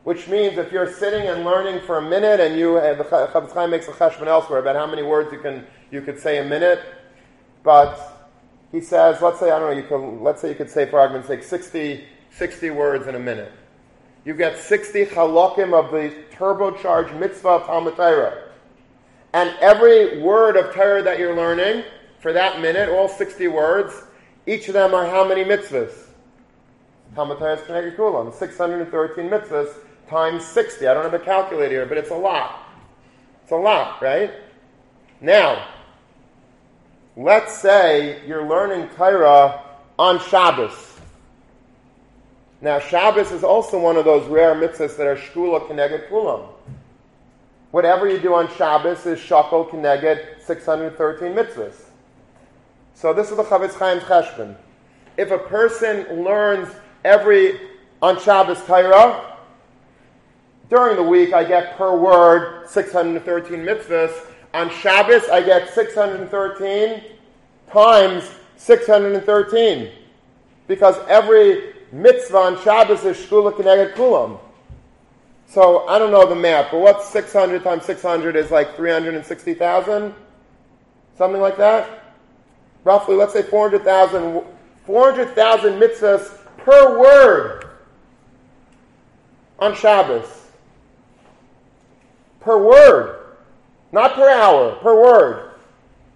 Speaker 1: Which means if you're sitting and learning for a minute and you, and the Chofetz Chaim makes a cheshbon elsewhere about how many words you can, you could say a minute, but he says, let's say, I don't know, you could, let's say you could say for argument's sake 60, 60 words in a minute. You get 60 halakim of the turbocharged mitzvah of Talmud Torah. And every word of Torah that you're learning for that minute, all 60 words, each of them are how many mitzvahs? Talmud is Kulam, 613 mitzvahs times 60. I don't have a calculator here, but it's a lot. It's a lot, right? Now, let's say you're learning Torah on Shabbos. Now, Shabbos is also one of those rare mitzvahs that are shkula keneged kulam. Whatever you do on Shabbos is shakol keneged 613 mitzvahs. So this is the Chofetz Chaim's cheshbon. If a person learns every on Shabbos Torah, during the week I get per word 613 mitzvahs. On Shabbos I get 613 times 613. Because every mitzvah on Shabbos is shkula keneged kulam. So I don't know the math, but what's 600 times 600 is like 360,000? Something like that? Roughly, let's say 400,000 400,000 mitzvahs per word on Shabbos. Per word. Not per hour, per word.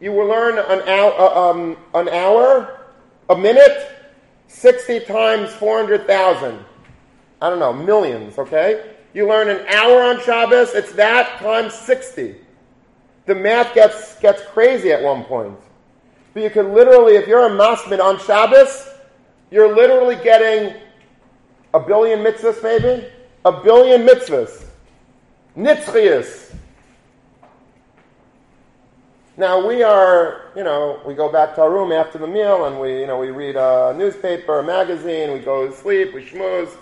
Speaker 1: You will learn an hour, uh, um, an hour, a minute, 60 times 400,000. I don't know, millions, okay? You learn an hour on Shabbos, it's that times 60. The math gets, gets crazy at one point. But you could literally, if you're a masmid on Shabbos, you're literally getting a billion mitzvahs maybe? A billion mitzvahs. Nitzchias. Now we are, you know, we go back to our room after the meal and we, you know, we read a newspaper, a magazine, we go to sleep, we schmooze.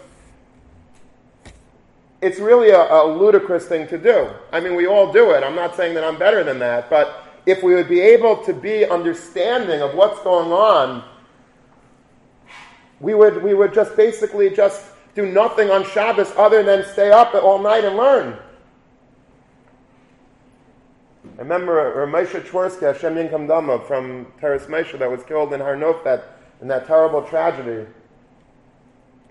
Speaker 1: It's really a, a ludicrous thing to do. I mean, we all do it. I'm not saying that I'm better than that, but if we would be able to be understanding of what's going on, we would, we would just basically just do nothing on Shabbos other than stay up all night and learn. I remember Rav Moshe Twersky, Hashem Yinkam from Toras Moshe that was killed in Har Nof, that, in that terrible tragedy.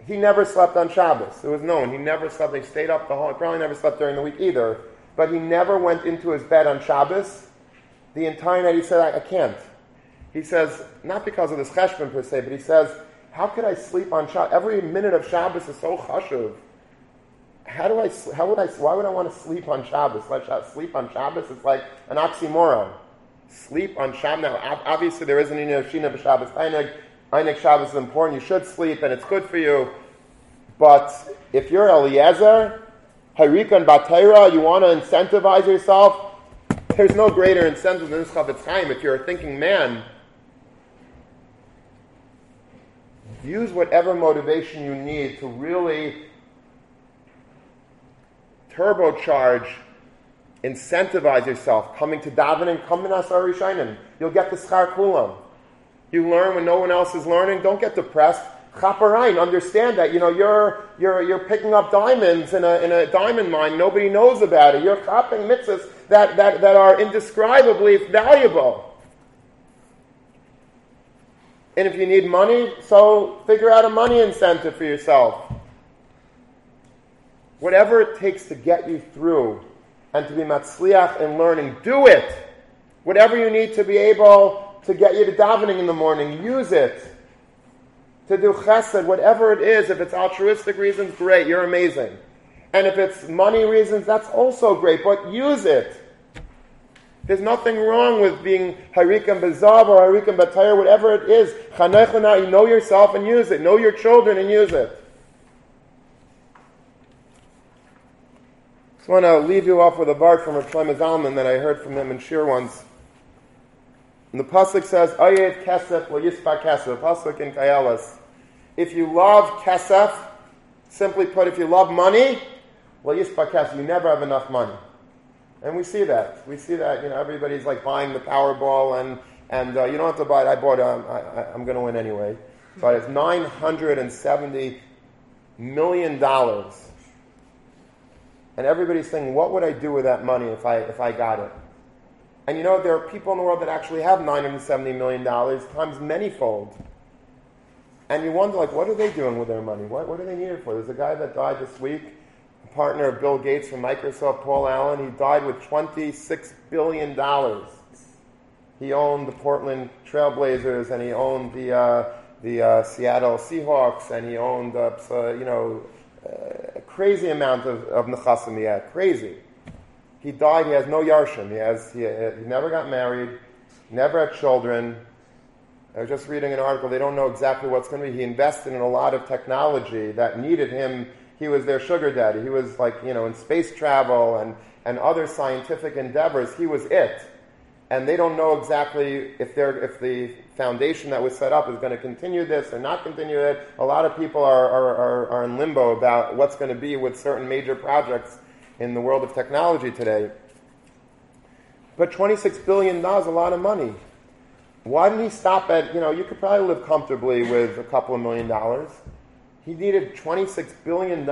Speaker 1: He never slept on Shabbos. It was known. He never slept. He stayed up the whole, probably never slept during the week either. But he never went into his bed on Shabbos. The entire night he said, I, I can't. He says, not because of this cheshbon per se, but he says, how could I sleep on Shabbos? Every minute of Shabbos is so chashuv how do I, how would I, why would I want to sleep on Shabbos? Sleep on Shabbos, it's like an oxymoron. Sleep on Shabbos. Now, obviously there isn't any Shina Shabbos. Einig, Einig Shabbos is important. You should sleep and it's good for you. But if you're Eliezer, Harika and Batera, you want to incentivize yourself, there's no greater incentive than this Chofetz Chaim. If you're a thinking man, use whatever motivation you need to really turbocharge, incentivize yourself. Coming to davening, come in Asar Rishonim. You'll get the schar kulam. You learn when no one else is learning. Don't get depressed. Chaparain, understand that. You know, you're, you're, you're picking up diamonds in a, in a diamond mine. Nobody knows about it. You're chopping mitzvahs that, that, that are indescribably valuable. And if you need money, so figure out a money incentive for yourself. Whatever it takes to get you through and to be matzliach in learning, do it. Whatever you need to be able to get you to davening in the morning, use it. To do chesed, whatever it is, if it's altruistic reasons, great, you're amazing. And if it's money reasons, that's also great, but use it. There's nothing wrong with being harikam bezav or harikam batayr, whatever it is. You know yourself and use it. Know your children and use it. just want to leave you off with a bar from Rav Shlomo Zalman that I heard from him in Shir once. And the pasuk says, "Ayet kesef lo yispa kesef." Pasuk in Koheles. If you love kesef, simply put, if you love money, well, yispa kesef, you never have enough money. And we see that. We see that, you know, everybody's like buying the Powerball and, and uh, you don't have to buy it. I bought it. I'm, I, I'm going to win anyway. But it's $970 million. And everybody's thinking, what would I do with that money if I, if I got it? And you know, there are people in the world that actually have $970 million times manyfold. And you wonder, like, what are they doing with their money? What, what do they need for? There's a guy that died this week, a partner of Bill Gates from Microsoft, Paul Allen. He died with $26 billion. He owned the Portland Trailblazers, and he owned the, uh, the uh, Seattle Seahawks, and he owned, uh, you know, a crazy amount of, of nechasim. Crazy. He died, he has no yarshim. He, has, he, he never got married, never had children. I was just reading an article, they don't know exactly what's going to be. He invested in a lot of technology that needed him. He was their sugar daddy. He was like, you know, in space travel and, and other scientific endeavors. He was it. And they don't know exactly if, they're, if the foundation that was set up is going to continue this or not continue it. A lot of people are, are, are, are in limbo about what's going to be with certain major projects in the world of technology today. But $26 billion is a lot of money. Why didn't he stop at, you know, you could probably live comfortably with a couple of million dollars. He needed $26 billion.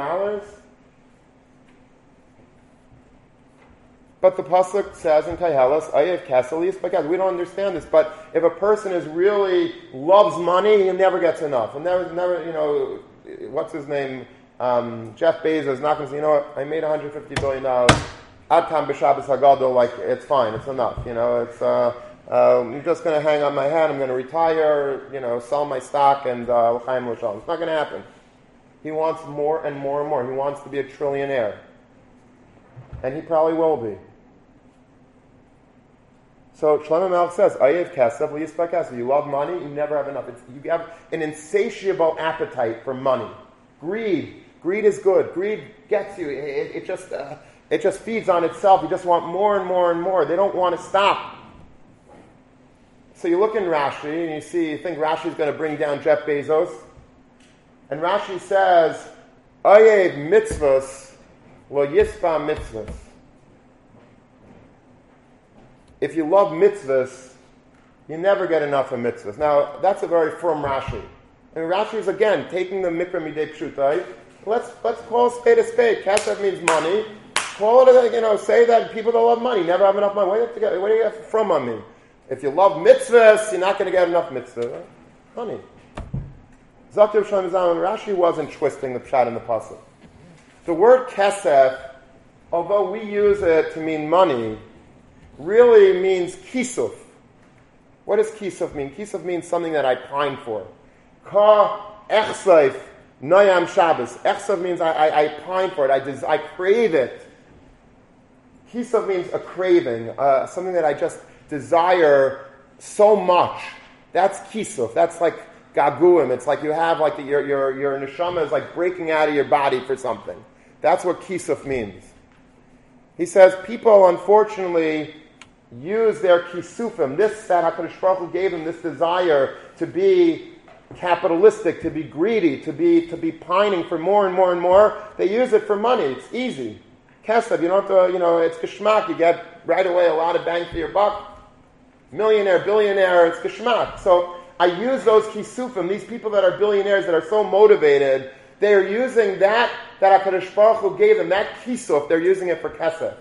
Speaker 1: But the pasuk says in Koheles, "Ayev keselis." Because we don't understand this, but if a person is really loves money, he never gets enough. And never, never, you know, what's his name? Um, Jeff Bezos is not going to say, you know what, I made 150 billion dollars. Adkam b'Shabbos Hagadol, like it's fine, it's enough. You know, it's. Uh, uh, I'm just going to hang on my hat. I'm going to retire. You know, sell my stock and uh, It's not going to happen. He wants more and more and more. He wants to be a trillionaire, and he probably will be. So Shlomo Melech says, "Ayev kesef kesef." You love money, you never have enough. It's, you have an insatiable appetite for money, greed. Greed is good. Greed gets you. It, it just, uh, it just feeds on itself. You just want more and more and more. They don't want to stop. So you look in Rashi and you see, you think Rashi is going to bring down Jeff Bezos. And Rashi says, Ayev mitzvahs lo yispa mitzvahs. If you love mitzvahs, you never get enough of mitzvahs. Now, that's a very firm Rashi. And Rashi is again taking the mikra midei pshutai Let's let's call a spade a spade. Kesef means money. Call it, you know, say that people don't love money, never have enough money. Where do you, have get, what do you from? If you love mitzvahs, you're not going to get enough mitzvah. Money. Zakir Shalom Rashi wasn't twisting the pshat in the pasuk. The word kesef, although we use it to mean money, really means kisuf. What does kisuf mean? Kisuf means something that I pine for. Ka echseif Noyam Shabbos. Echsav means I, I, I, pine for it. I, des- I crave it. Kisav means a craving, uh, something that I just desire so much. That's kisuf. That's like gaguim. It's like you have like the, your, your, your neshama is like breaking out of your body for something. That's what kisuf means. He says people unfortunately use their kisufim, this that HaKadosh Baruch Hu gave them, this desire to be capitalistic, to be greedy, to be, to be pining for more and more and more. They use it for money. It's easy. Kesef, you don't have to, you know, it's geschmack. You get right away a lot of bang for your buck. Millionaire, billionaire, it's geschmack. So I use those kisufim, these people that are billionaires that are so motivated, they're using that that HaKadosh Baruch Hu gave them, that kisuf, they're using it for kesef.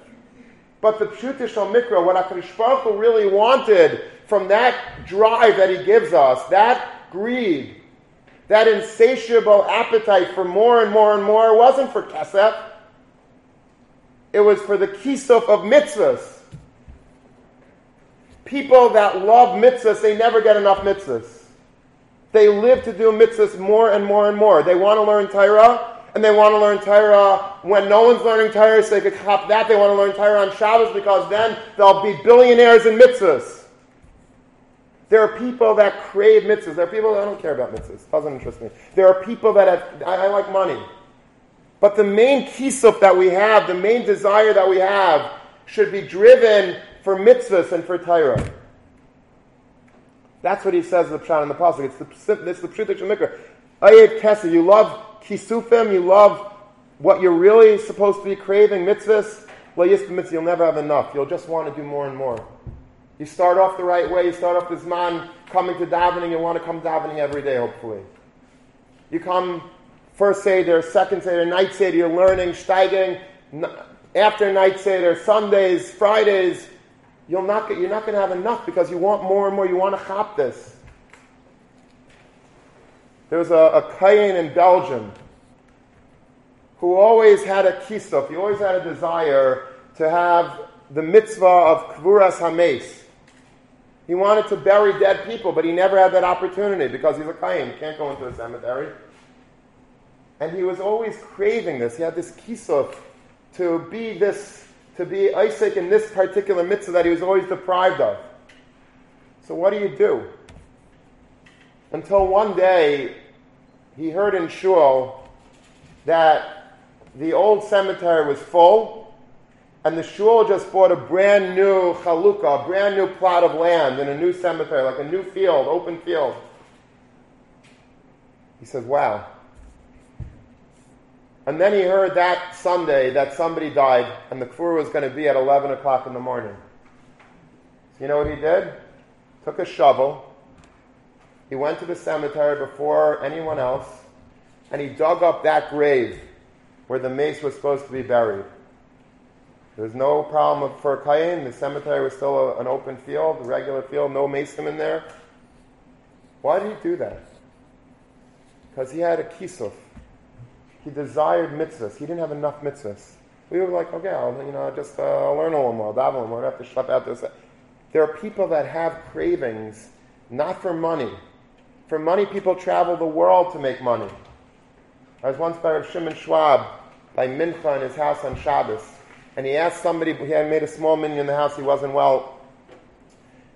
Speaker 1: But the Pshutish Mikra, what HaKadosh Baruch Hu really wanted from that drive that he gives us, that greed, that insatiable appetite for more and more and more wasn't for kesef. It was for the kisuf of mitzvahs. People that love mitzvahs, they never get enough mitzvahs. They live to do mitzvahs more and more and more. They want to learn Torah, and they want to learn Torah when no one's learning Torah, so they could cop that. They want to learn Torah on Shabbos because then they'll be billionaires in mitzvahs. There are people that crave mitzvahs. There are people that don't care about mitzvahs. Doesn't interest me. There are people that have, I, I like money. But the main kisuf that we have, the main desire that we have, should be driven for mitzvahs and for Torah. That's what he says in the Pshat and the Pasuk. It's the, it's the Pshuta Shemikra. Ayed Kesa, you love kisufim, you love what you're really supposed to be craving, mitzvahs. Well, you'll never have enough. You'll just want to do more and more. You start off the right way. You start off this man coming to davening. You want to come davening every day, hopefully. You come first Seder, second Seder, night Seder. You're learning, steiging. After night Seder, Sundays, Fridays. You'll not get, you're not going to have enough because you want more and more. You want to chop this. There was a, a in Belgium who always had a kisuf. He always had a desire to have the mitzvah of kvuras hames. He wanted to bury dead people, but he never had that opportunity because he's a kain. He can't go into a cemetery. And he was always craving this. He had this kisuf to be this, to be Isaac in this particular mitzvah that he was always deprived of. So what do you do? Until one day, he heard in Shul that the old cemetery was full and the shul just bought a brand new chalukah, a brand new plot of land in a new cemetery, like a new field, open field. He says, wow. And then he heard that Sunday that somebody died, and the kfur was going to be at 11 o'clock in the morning. So you know what he did? Took a shovel. He went to the cemetery before anyone else, and he dug up that grave where the meis was supposed to be buried. There was no problem for Kayin. The cemetery was still a, an open field, a regular field, no mason in there. Why did he do that? Because he had a kisuf. He desired mitzvahs. He didn't have enough mitzvahs. We were like, okay, I'll, you know, just uh, I'll learn a little more, daven more. I have to schlep out this. There are people that have cravings, not for money. For money, people travel the world to make money. I was once by Shimon Schwab by Mincha in his house on Shabbos and he asked somebody, he had made a small minyan in the house, he wasn't well.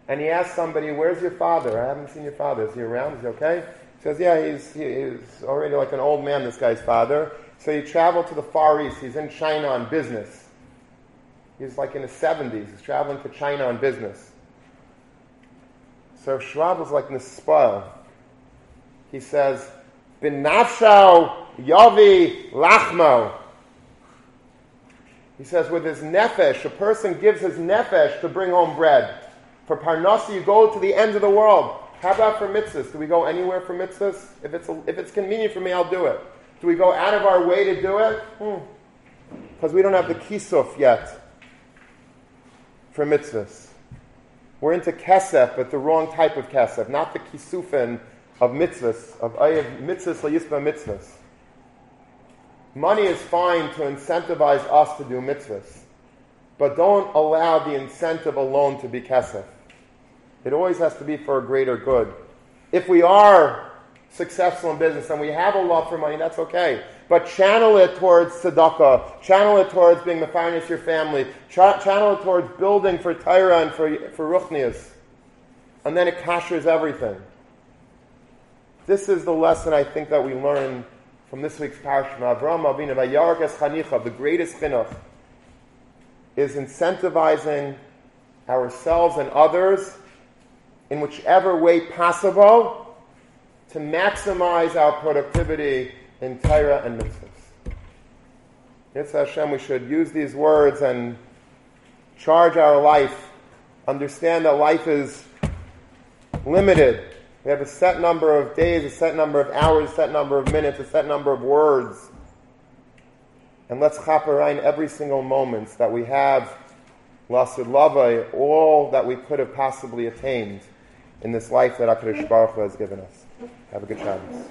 Speaker 1: And he asked somebody, Where's your father? I haven't seen your father. Is he around? Is he okay? He says, Yeah, he's, he's already like an old man, this guy's father. So he traveled to the Far East. He's in China on business. He's like in his 70s. He's traveling to China on business. So Schwab was like spoil. He says, Binafshao Yavi Lachmo. He says, with his nefesh, a person gives his nefesh to bring home bread. For parnasa, you go to the end of the world. How about for mitzvahs? Do we go anywhere for mitzvahs? If it's, a, if it's convenient for me, I'll do it. Do we go out of our way to do it? Because hmm. we don't have the kisuf yet for mitzvahs. We're into kesef, but the wrong type of kesef, not the kisufin of mitzvahs, of ayev mitzvahs la yisba mitzvahs. Money is fine to incentivize us to do mitzvahs, but don't allow the incentive alone to be kesef. It always has to be for a greater good. If we are successful in business and we have a love for money, that's okay. But channel it towards tzedakah, channel it towards being the finest your family, Ch- channel it towards building for Torah and for, for Ruchnias. And then it kashers everything. This is the lesson I think that we learn from this week's parsha, Avraham Avinu, Vayarkas Chanicha, the greatest chinuch, is incentivizing ourselves and others in whichever way possible to maximize our productivity in Torah and mitzvahs. It's Hashem, we should use these words and charge our life, understand that life is limited we have a set number of days, a set number of hours, a set number of minutes, a set number of words. And let's chaperein every single moment that we have, lasud lavai, all that we could have possibly attained in this life that HaKadosh Baruch Hu has given us. Have a good Shabbos.